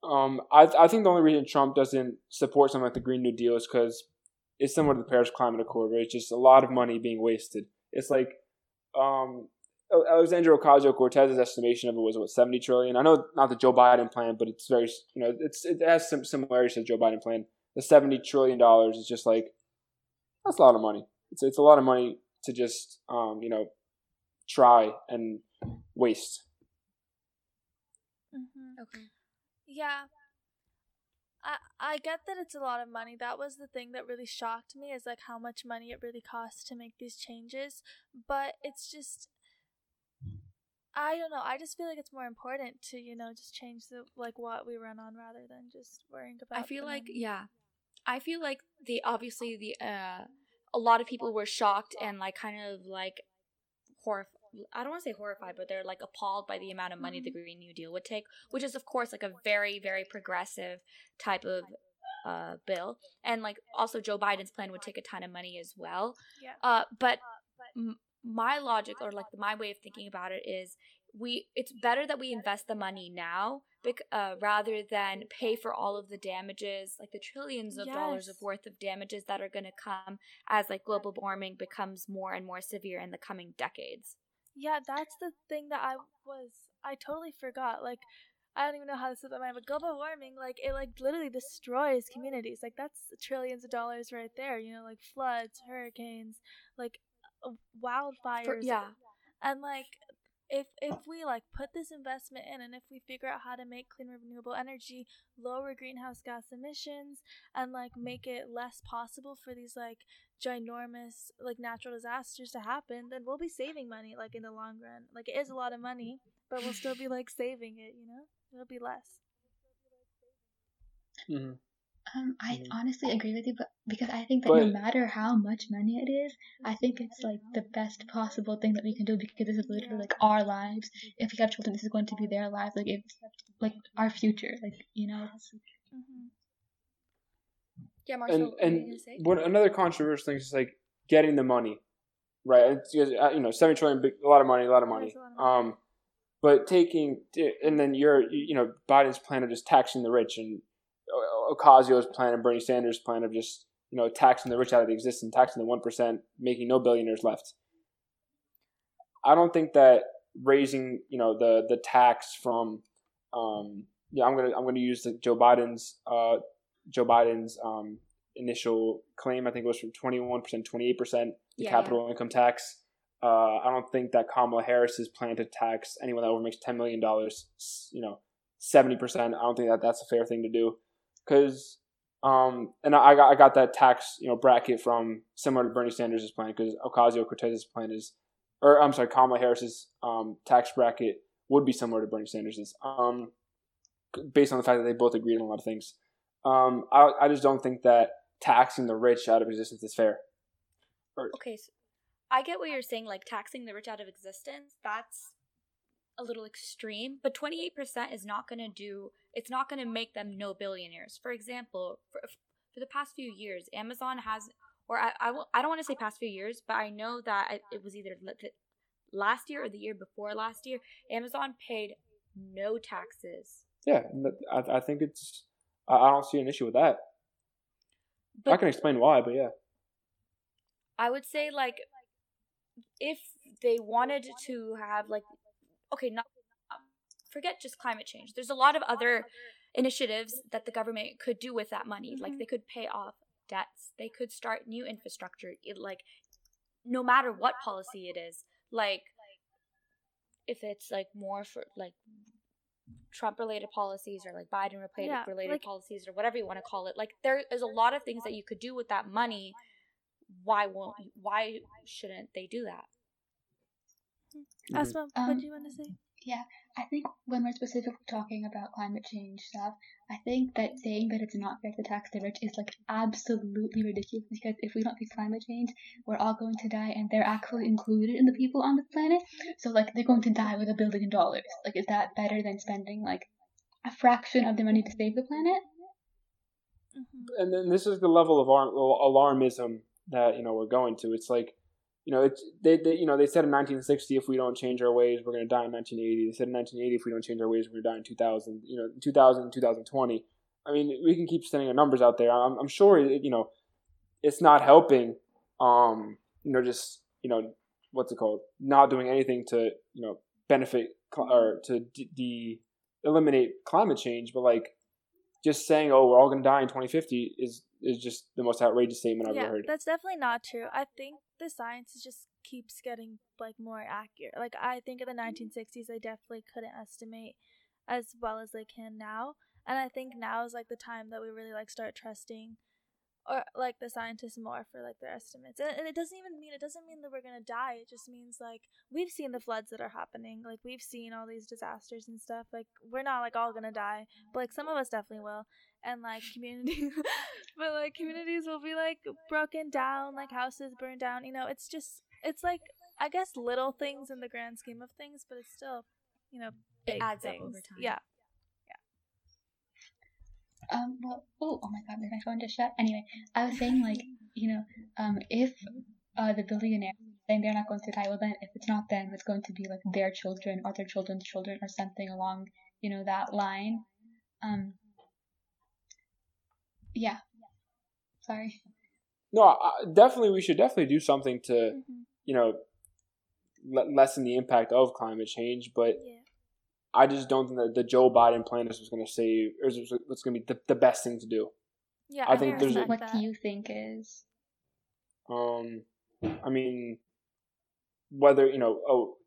Um, I I think the only reason Trump doesn't support something like the Green New Deal is because it's similar to the Paris Climate Accord, where it's just a lot of money being wasted. It's like um, Alexandria Ocasio Cortez's estimation of it was what seventy trillion. I know not the Joe Biden plan, but it's very you know it's it has some similarities to the Joe Biden plan. The seventy trillion dollars is just like that's a lot of money. It's it's a lot of money to just um, you know try and waste. Mm-hmm. Okay. Yeah. I I get that it's a lot of money. That was the thing that really shocked me is like how much money it really costs to make these changes. But it's just I don't know. I just feel like it's more important to, you know, just change the like what we run on rather than just worrying about I feel like yeah, I feel like the obviously the uh a lot of people were shocked and like kind of like horrified. I don't want to say horrified, but they're like appalled by the amount of money the Green New Deal would take, which is of course like a very very progressive type of uh bill, and like also Joe Biden's plan would take a ton of money as well. Yeah. Uh, but m- my logic or like my way of thinking about it is we it's better that we invest the money now uh, rather than pay for all of the damages like the trillions of dollars of worth of damages that are going to come as like global warming becomes more and more severe in the coming decades Yeah, that's the thing that I was I totally forgot. Like I don't even know how to say that, but global warming, like it like literally destroys communities. Like that's trillions of dollars right there. You know, like floods, hurricanes, like wildfires. For- yeah And like if if we like put this investment in and if we figure out how to make clean renewable energy lower greenhouse gas emissions and like make it less possible for these like ginormous like natural disasters to happen then we'll be saving money like in the long run like it is a lot of money but we'll still be like saving it you know it'll be less Mm-hmm. Um, I Mhm. honestly agree with you, but because I think that no matter how much money it is, I think it's like the best possible thing that we can do because this is literally like our lives. If we have children, this is going to be their lives. Like it's like our future. Like you know, mm-hmm. yeah and and what another controversial thing is like getting the money. right? It's, uh, you know, seven trillion, a lot of money, a lot of money. A lot of money. Um, but taking and then you're you know Biden's plan of just taxing the rich and Ocasio's plan and Bernie Sanders' plan of just you know taxing the rich out of the existence, taxing the one percent, making no billionaires left. I don't think that raising you know the the tax from um, yeah I'm gonna I'm gonna use the Joe Biden's uh, Joe Biden's um, initial claim I think it was from 21 percent 28 percent the Yeah, capital income tax. Uh, I don't think that Kamala Harris's plan to tax anyone that over makes ten million dollars, you know, seventy percent. I don't think that that's a fair thing to do, because um, and I got I got that tax you know bracket from similar to Bernie Sanders' plan because Ocasio Cortez's plan is, or I'm sorry, Kamala Harris's um, tax bracket would be similar to Bernie Sanders's, um, based on the fact that they both agreed on a lot of things. Um, I I just don't think that taxing the rich out of existence is fair. Okay, so I get what you're saying, like taxing the rich out of existence. That's a little extreme, but 28% is not going to do, it's not going to make them no billionaires. For example, for, for the past few years, Amazon has, or I, I, will- I don't want to say past few years, but I know that it- it was either last year or the year before last year, Amazon paid no taxes. Yeah, I I think it's I I don't see an issue with that. I can explain why, but yeah. I would say like if they wanted to have like okay, not forget just climate change. There's a lot of other initiatives that the government could do with that money. Like Mhm. they could pay off debts. They could start new infrastructure. It, like no matter what policy it is. Like if it's like more for like Trump related policies or like Biden related Yeah, related like- policies or whatever you want to call it. Like there is a lot of things that you could do with that money. Why won't why shouldn't they do that? Mhm. Asma, what Um, do you want to say? Yeah, I think when we're specifically talking about climate change stuff, I think that saying that it's not fair to tax the rich is like absolutely ridiculous because if we don't fix climate change, we're all going to die and they're actually included in the people on the planet. So like they're going to die with a billion dollars. Like is that better than spending like a fraction of the money to save the planet? hmm and then this is the level of alarmism that you know we're going to. It's like, you know, it's they, they you know they said in 1960 if we don't change our ways we're going to die in 1980. They said in 1980 if we don't change our ways we're going to die in 2000. You know, 2000 2020. I mean, we can keep sending our numbers out there. I'm, I'm sure it, you know it's not helping. Um, you know, just you know what's it called? Not doing anything to you know benefit cl- or to de- de- eliminate climate change, but like just saying, "Oh, we're all going to die in 2050" is is just the most outrageous statement I've yeah, ever heard. that's definitely not true. I think the science just keeps getting like more accurate. Like I think in the mm-hmm. 1960s, I definitely couldn't estimate as well as they can now, and I think now is like the time that we really like start trusting, or like the scientists more for like their estimates. And, and it doesn't even mean it doesn't mean that we're gonna die. It just means like we've seen the floods that are happening. Like we've seen all these disasters and stuff. Like we're not like all gonna die, but like some of us definitely will and like community but like communities will be like broken down like houses burned down you know it's just it's like i guess little things in the grand scheme of things but it's still you know It big adds up over time. yeah Um, well, oh, oh my god, did my phone just shut? Anyway, I was saying, like, you know, um, if uh, the billionaire saying they're not going to die, well, then if it's not them, it's going to be like their children or their children's children or something along, you know, that line. Um, yeah. Sorry. No, I, definitely, we should definitely do something to Mhm. you know le- lessen the impact of climate change. But yeah I just don't think that the Joe Biden plan is going to save or is what's going to be the, the best thing to do. yeah I i, think think there's a- What do you think is? Um, I mean, whether you know, oh,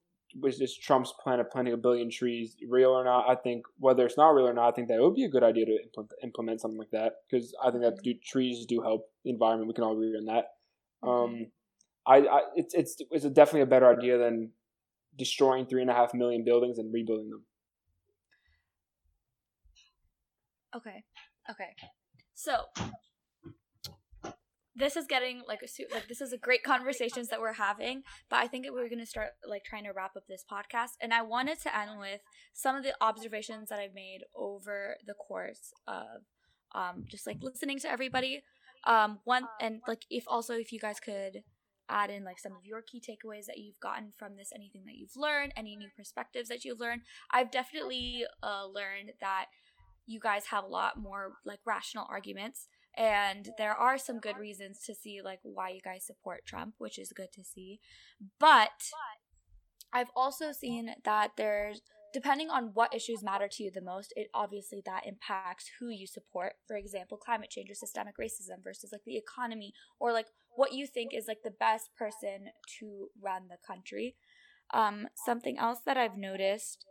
was this Trump's plan of planting a billion trees real or not? I think whether it's not real or not, I think that it would be a good idea to implement, implement something like that because I think that do, trees do help the environment. We can all agree on that. Um, I, I it's it's it's a definitely a better idea than destroying three and a half million buildings and rebuilding them. Okay. Okay. So this is getting like a su- like this is a great conversations that we're having, but I think we're going to start like trying to wrap up this podcast and I wanted to end with some of the observations that I've made over the course of um just like listening to everybody. Um one and like if also if you guys could add in like some of your key takeaways that you've gotten from this, anything that you've learned, any new perspectives that you've learned. I've definitely uh, learned that you guys have a lot more like rational arguments and there are some good reasons to see like why you guys support Trump, which is good to see. But I've also seen that there's depending on what issues matter to you the most, it obviously that impacts who you support. For example, climate change or systemic racism versus like the economy or like what you think is like the best person to run the country. Um, something else that I've noticed.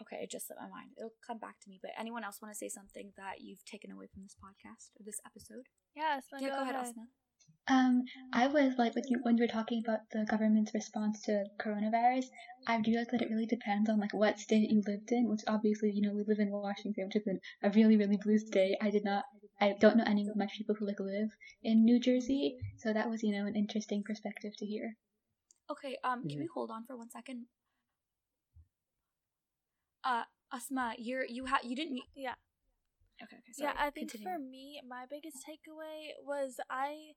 Okay, it just slipped my mind. It'll come back to me. But anyone else want to say something that you've taken away from this podcast or this episode? Yeah, Asma, yeah, go, go ahead, ahead. Asma. Um, I was like when you when you were talking about the government's response to coronavirus, I realized that it really depends on like what state you lived in, which obviously you know we live in Washington, which is a really really blue state. I did not, I don't know any much people who like live in New Jersey, so that was you know an interesting perspective to hear. Okay, um, can we hold on for one second? Uh, Asma, you're you had you didn't. Yeah. Okay. okay sorry. Yeah, I think Continue. for me, my biggest takeaway was I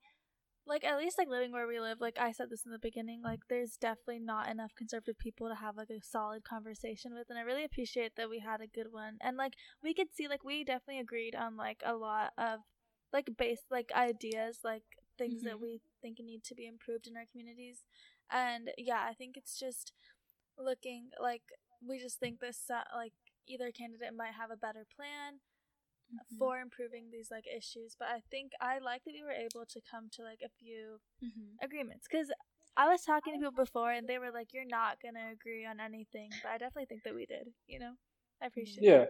like at least like living where we live like i said this in the beginning like there's definitely not enough conservative people to have like a solid conversation with and i really appreciate that we had a good one and like we could see like we definitely agreed on like a lot of like base like ideas like things that Mhm. we think need to be improved in our communities and yeah i think it's just looking like we just think this uh, like either candidate might have a better plan Mhm. for improving these like issues but i think i like that we were able to come to like a few Mhm. agreements because i was talking to people before and they were like you're not gonna agree on anything but i definitely think that we did you know i appreciate Yeah, it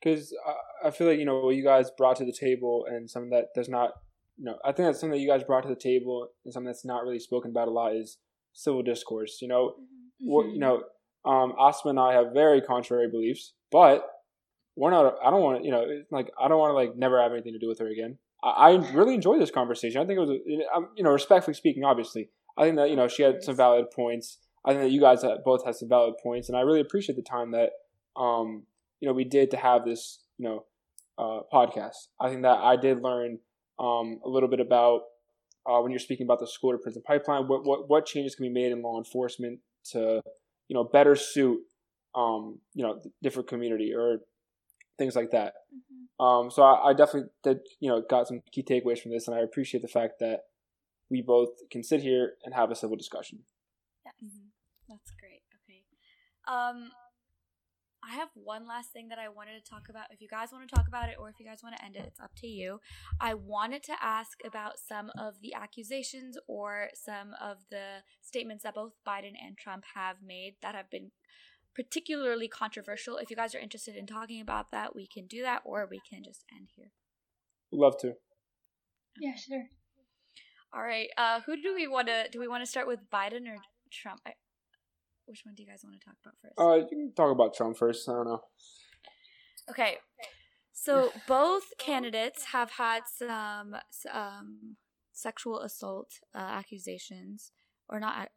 because I, I feel like you know what you guys brought to the table and something that does not, you know, I think that's something that you guys brought to the table and something that's not really spoken about a lot is civil discourse. You know, Mhm. what you know, um, Asma and I have very contrary beliefs, but we're not. I don't want to. You know, like I don't want to like never have anything to do with her again. I, I really enjoyed this conversation. I think it was, a- um, you know, respectfully speaking, obviously, I think that you know she had some valid points. I think that you guys both had some valid points, and I really appreciate the time that um, you know we did to have this you know uh, podcast. I think that I did learn um, a little bit about uh, when you're speaking about the school to prison pipeline. What, what what changes can be made in law enforcement to you know better suit um, you know different community or things like that. Mhm. Um, so I, I definitely did, you know, got some key takeaways from this, and I appreciate the fact that we both can sit here and have a civil discussion. Mhm. That's great. Okay. Um, I have one last thing that I wanted to talk about. If you guys want to talk about it or if you guys want to end it, it's up to you. I wanted to ask about some of the accusations or some of the statements that both Biden and Trump have made that have been particularly controversial. If you guys are interested in talking about that, we can do that or we can just end here. Love to. Yeah, sure. All right. Uh, who do we want to? Do we want to start with Biden or Trump? I, which one do you guys want to talk about first? Uh, you can talk about Trump first. I don't know. Okay. So both candidates have had some um, sexual assault uh, accusations, or not?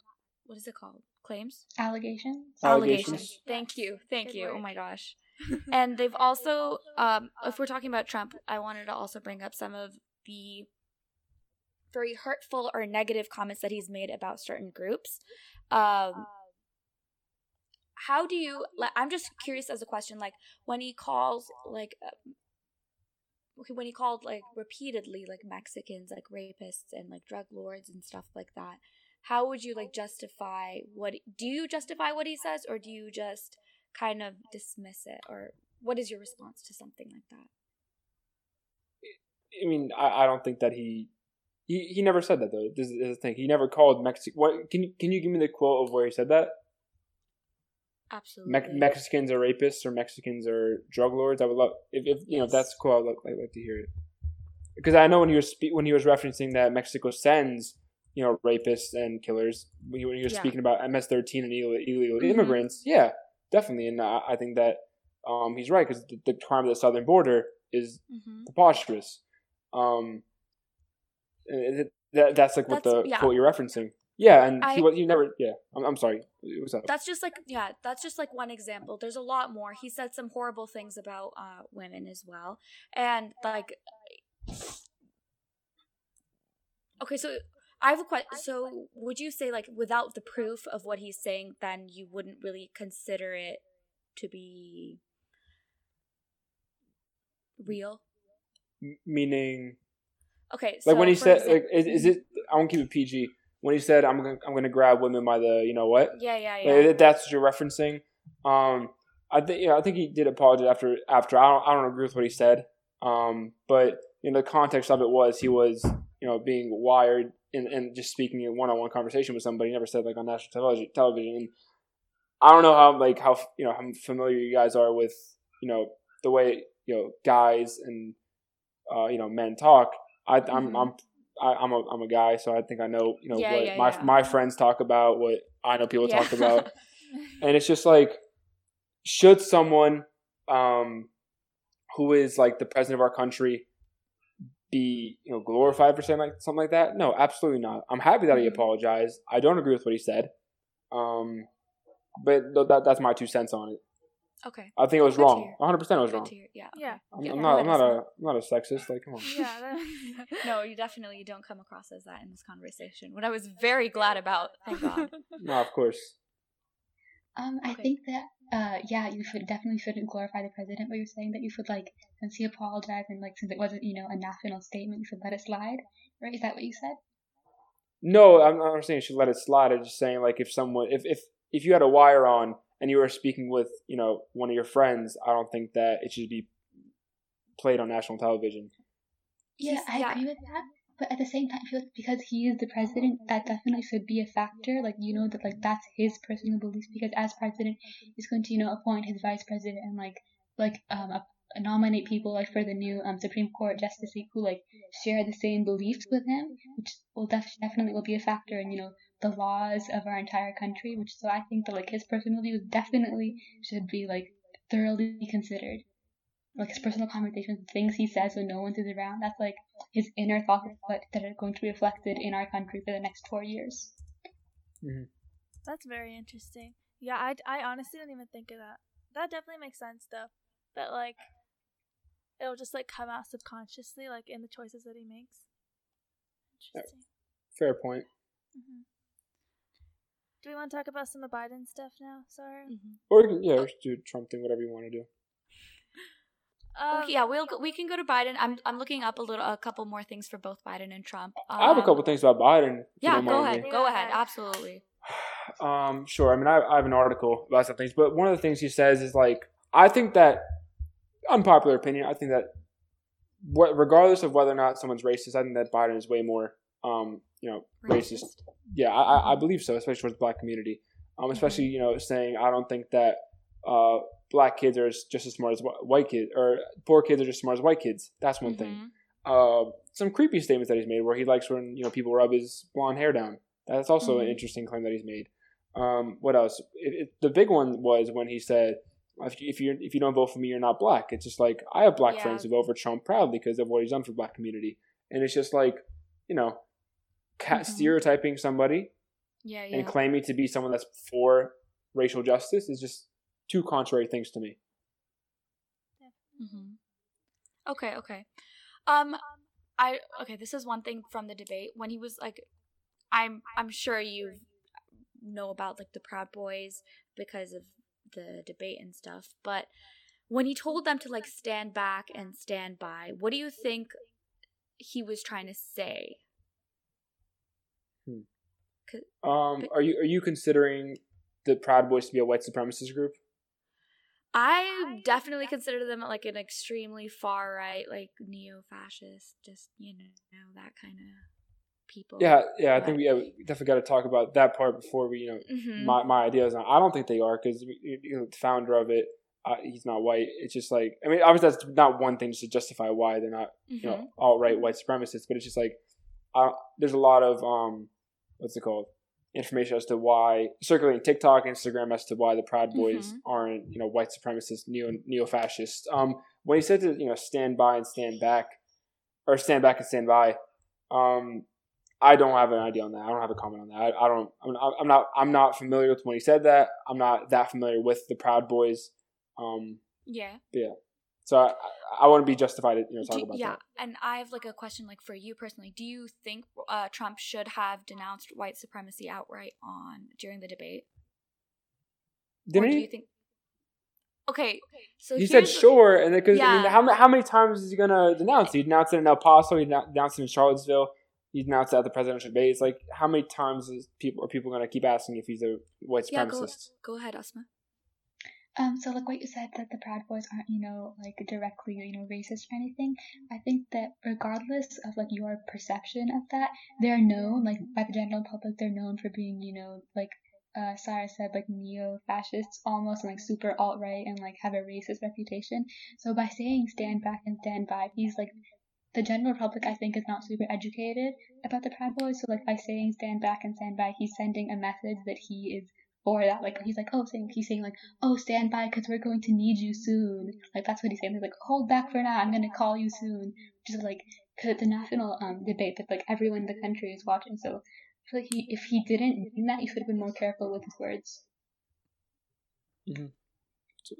What is it called? Claims? Allegations. Allegations. Thank you. Thank Good you. Oh my gosh. and they've also, um, if we're talking about Trump, I wanted to also bring up some of the very hurtful or negative comments that he's made about certain groups. Um, how do you like i'm just curious as a question like when he calls like um, when he called like repeatedly like mexicans like rapists and like drug lords and stuff like that how would you like justify what do you justify what he says or do you just kind of dismiss it or what is your response to something like that I mean, I, I don't think that he, he he never said that though. This is the thing. He never called Mexico. What can you can you give me the quote of where he said that? Absolutely Me- Mexicans are rapists or Mexicans are drug lords. I would love if, if you know if that's cool. I'd like, to hear it because I know when he was spe- when he was referencing that Mexico sends you know rapists and killers when you when you were Yeah. speaking about MS thirteen and illegal, illegal Mhm. immigrants. Yeah, definitely, and I, I think that um, he's right because the, the crime of the southern border is hmm preposterous. Um, that that's like what That's- the yeah. quote you're referencing. Yeah, and I- he was he never. Yeah, I'm, I'm sorry. Up? that's just like yeah that's just like one example there's a lot more he said some horrible things about uh women as well and like Okay, so I have a question. So would you say like without the proof of what he's saying, then you wouldn't really consider it to be real? M- meaning, Okay, so like when he said, exam- like, is, is it? I won't keep it PG. When he said, "I'm gonna, I'm gonna grab women by the, you know what?" yeah, yeah, yeah. if that's what you're referencing. Um, I think, yeah, I think he did apologize after. After I don't, I don't agree with what he said. Um, but in the context of it was he was, you know, being wired and, and just speaking in one-on-one conversation with somebody. He never said like on national television. Television, and I don't know how like how you know how familiar you guys are with you know the way you know guys and uh, you know men talk. I, I'm Mhm. I'm I, I'm a I'm a guy, so I think I know you know Yeah, what yeah, my yeah. my friends talk about, what I know people talk about, and it's just like should someone um, who is like the president of our country be you know glorified for saying like something like that? No, absolutely not. I'm happy that he Mhm. apologized. I don't agree with what he said, um, but th- that that's my two cents on it. Okay. I think it was Good wrong. 100 percent it was Good wrong. Yeah. Yeah. I'm, Yeah, I'm not. I'm not a. Asma. I'm not a sexist. Like, come on. Yeah. that- No, you definitely don't come across as that in this conversation. What I was very glad about. Thank God. No, of course. Um, I Okay. think that uh, yeah, you should definitely shouldn't glorify the president, but you're saying that you should like since he apologized and like since it wasn't you know a national statement, you should let it slide, right? Is that what you said? No, I'm not saying you should let it slide. I'm just saying like if someone if if if you had a wire on and you were speaking with you know one of your friends, I don't think that it should be played on national television. Yeah, I yeah. agree with that. But at the same time, I feel like because he is the president, that definitely should be a factor. Like you know that like that's his personal beliefs. Because as president, he's going to you know appoint his vice president and like like um a, nominate people like for the new um Supreme Court justice who like share the same beliefs with him, which will def- definitely will be a factor in you know the laws of our entire country. Which so I think that like his personal views definitely should be like thoroughly considered. Like his personal conversations, things he says when no one is around. That's like his inner thoughts that that are going to be reflected in our country for the next four years. That's very interesting. Yeah, I, I honestly didn't even think of that. That definitely makes sense though. That like it'll just like come out subconsciously, like in the choices that he makes. Interesting. Fair point. hmm Do we want to talk about some of Biden stuff now, Sarah? Mhm. Or you can- yeah, just do Trump thing, whatever you want to do. Um, Okay, yeah, we'll we can go to Biden. I'm I'm looking up a little a couple more things for both Biden and Trump. I have a Um, couple things about Biden. Yeah, go ahead. me. Go Go ahead. ahead. Absolutely. Um, sure. I mean, I, I have an article about some things, but one of the things he says is like, I think that unpopular opinion. I think that what, regardless of whether or not someone's racist, I think that Biden is way more, um, you know, racist. Yeah, I, I- I believe so, especially towards the black community. Um, especially you know, saying I don't think that uh, black kids are just as smart as wh- white kids, or poor kids are just as smart as white kids. That's one thing. Mhm. Uh, some creepy statements that he's made, where he likes when you know people rub his blonde hair down. That's also an Mhm. interesting claim that he's made. Um, what else? It, it, the big one was when he said, "If you if you if you don't vote for me, you're not black." It's just like I have black Yeah. friends who vote for Trump proudly because of what he's done for the black community, and it's just like you know, cat Mhm. stereotyping somebody Yeah, yeah. and claiming to be someone that's for racial justice is just two contrary things to me. Mm-hmm. Okay, okay. Um, I okay. This is one thing from the debate when he was like, I'm I'm sure you know about like the Proud Boys because of the debate and stuff, but when he told them to like stand back and stand by, what do you think he was trying to say? Um, are you are you considering the Proud Boys to be a white supremacist group? I definitely consider them like an extremely far right, like neo fascist, just you know that kind of people. Yeah, yeah. I think we, yeah, we definitely got to talk about that part before we, you know, Mhm. my my ideas. on I don't think they are because you know, the founder of it, uh, he's not white. It's just like I mean, obviously that's not one thing just to justify why they're not you Mhm. know alt right white supremacists, but it's just like uh, there's a lot of um, what's it called? Information as to why circulating TikTok, Instagram as to why the Proud Boys Mhm. aren't you know white supremacists, neo neo fascists. Um, when he said to you know stand by and stand back, or stand back and stand by, um, I don't have an idea on that. I don't have a comment on that. I, I don't. I'm, I'm not. I'm not familiar with when he said that. I'm not that familiar with the Proud Boys. Um, yeah. Yeah. So I, I wouldn't be justified to you know talk Do- about yeah, that. and I have like a question, like for you personally, do you think uh, Trump should have denounced white supremacy outright on during the debate, Didn't do he? you think? Okay, so He said sure, and because I mean, how how many times is he gonna denounce? it? He denounced it in El Paso. He denou- denounced it in Charlottesville. He denounced it at the presidential debate. It's like how many times is people are people gonna keep asking if he's a white supremacist? Yeah, go, supremacist? go ahead, Asma. Um, so like what you said that the Proud Boys aren't, you know, like directly, you know, racist or anything. I think that regardless of like your perception of that, they're known like by the general public. They're known for being, you know, like uh, Sarah said, like neo-fascists almost, and like super alt-right and like have a racist reputation. So by saying stand back and stand by, he's like the general public. I think is not super educated about the Proud Boys. So like by saying stand back and stand by, he's sending a message that he is for that. Like he's like, oh, saying he's saying like oh, stand by because we're going to need you soon. Like that's what he's saying. He's like, hold back for now. I'm gonna call you soon. Just like cause it's a national um debate that like everyone in the country is watching. So I feel like he if he didn't mean that, he should have been more careful with his words. It's-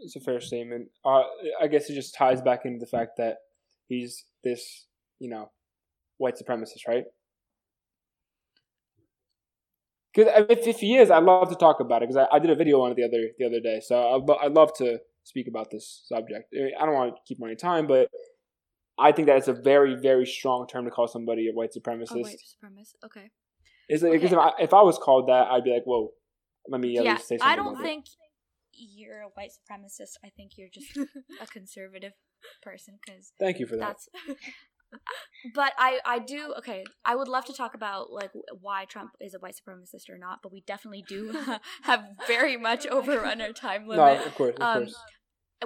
It's a fair statement. Uh, I guess it just ties back into the fact that he's this, you know, white supremacist, right? Because if, if he is, I'd love to talk about it because I, I did a video on it the other the other day. So I'd, lo- I'd love to speak about this subject. I don't want to keep my time, but I think that it's a very very strong term to call somebody a white supremacist. Oh, white supremacist. Okay. Is because Okay. if, I, if I was called that, I'd be like, whoa, let me at yeah, least say something. I don't about it. think you're a white supremacist. I think you're just a conservative person because Thank you for that. that's. but I I do okay. I would love to talk about like why Trump is a white supremacist or not, but we definitely do have very much overrun our time no, limit. of course, of Um, course.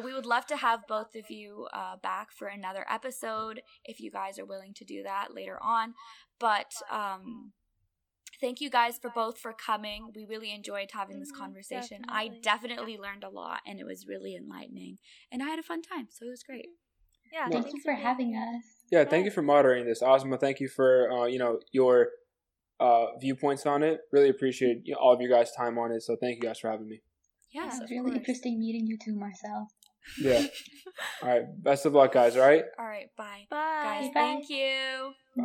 we would love to have both of you uh, back for another episode if you guys are willing to do that later on. But um, thank you guys for both for coming. We really enjoyed having this Mhm, conversation. I definitely. definitely learned a lot, and it was really enlightening. And I had a fun time, so it was great. Yeah, Well- Thank you for having us. Yeah, thank you for moderating this, Asma. Thank you for uh, you know your uh, viewpoints on it. Really appreciate you know, all of you guys' time on it. So thank you guys for having me. Yes, Yeah, it of was really course. interesting meeting you too, Marcel. Yeah. all right. Best of luck, guys. All right. All right, bye, Bye. guys. Bye. Thank you. Bye.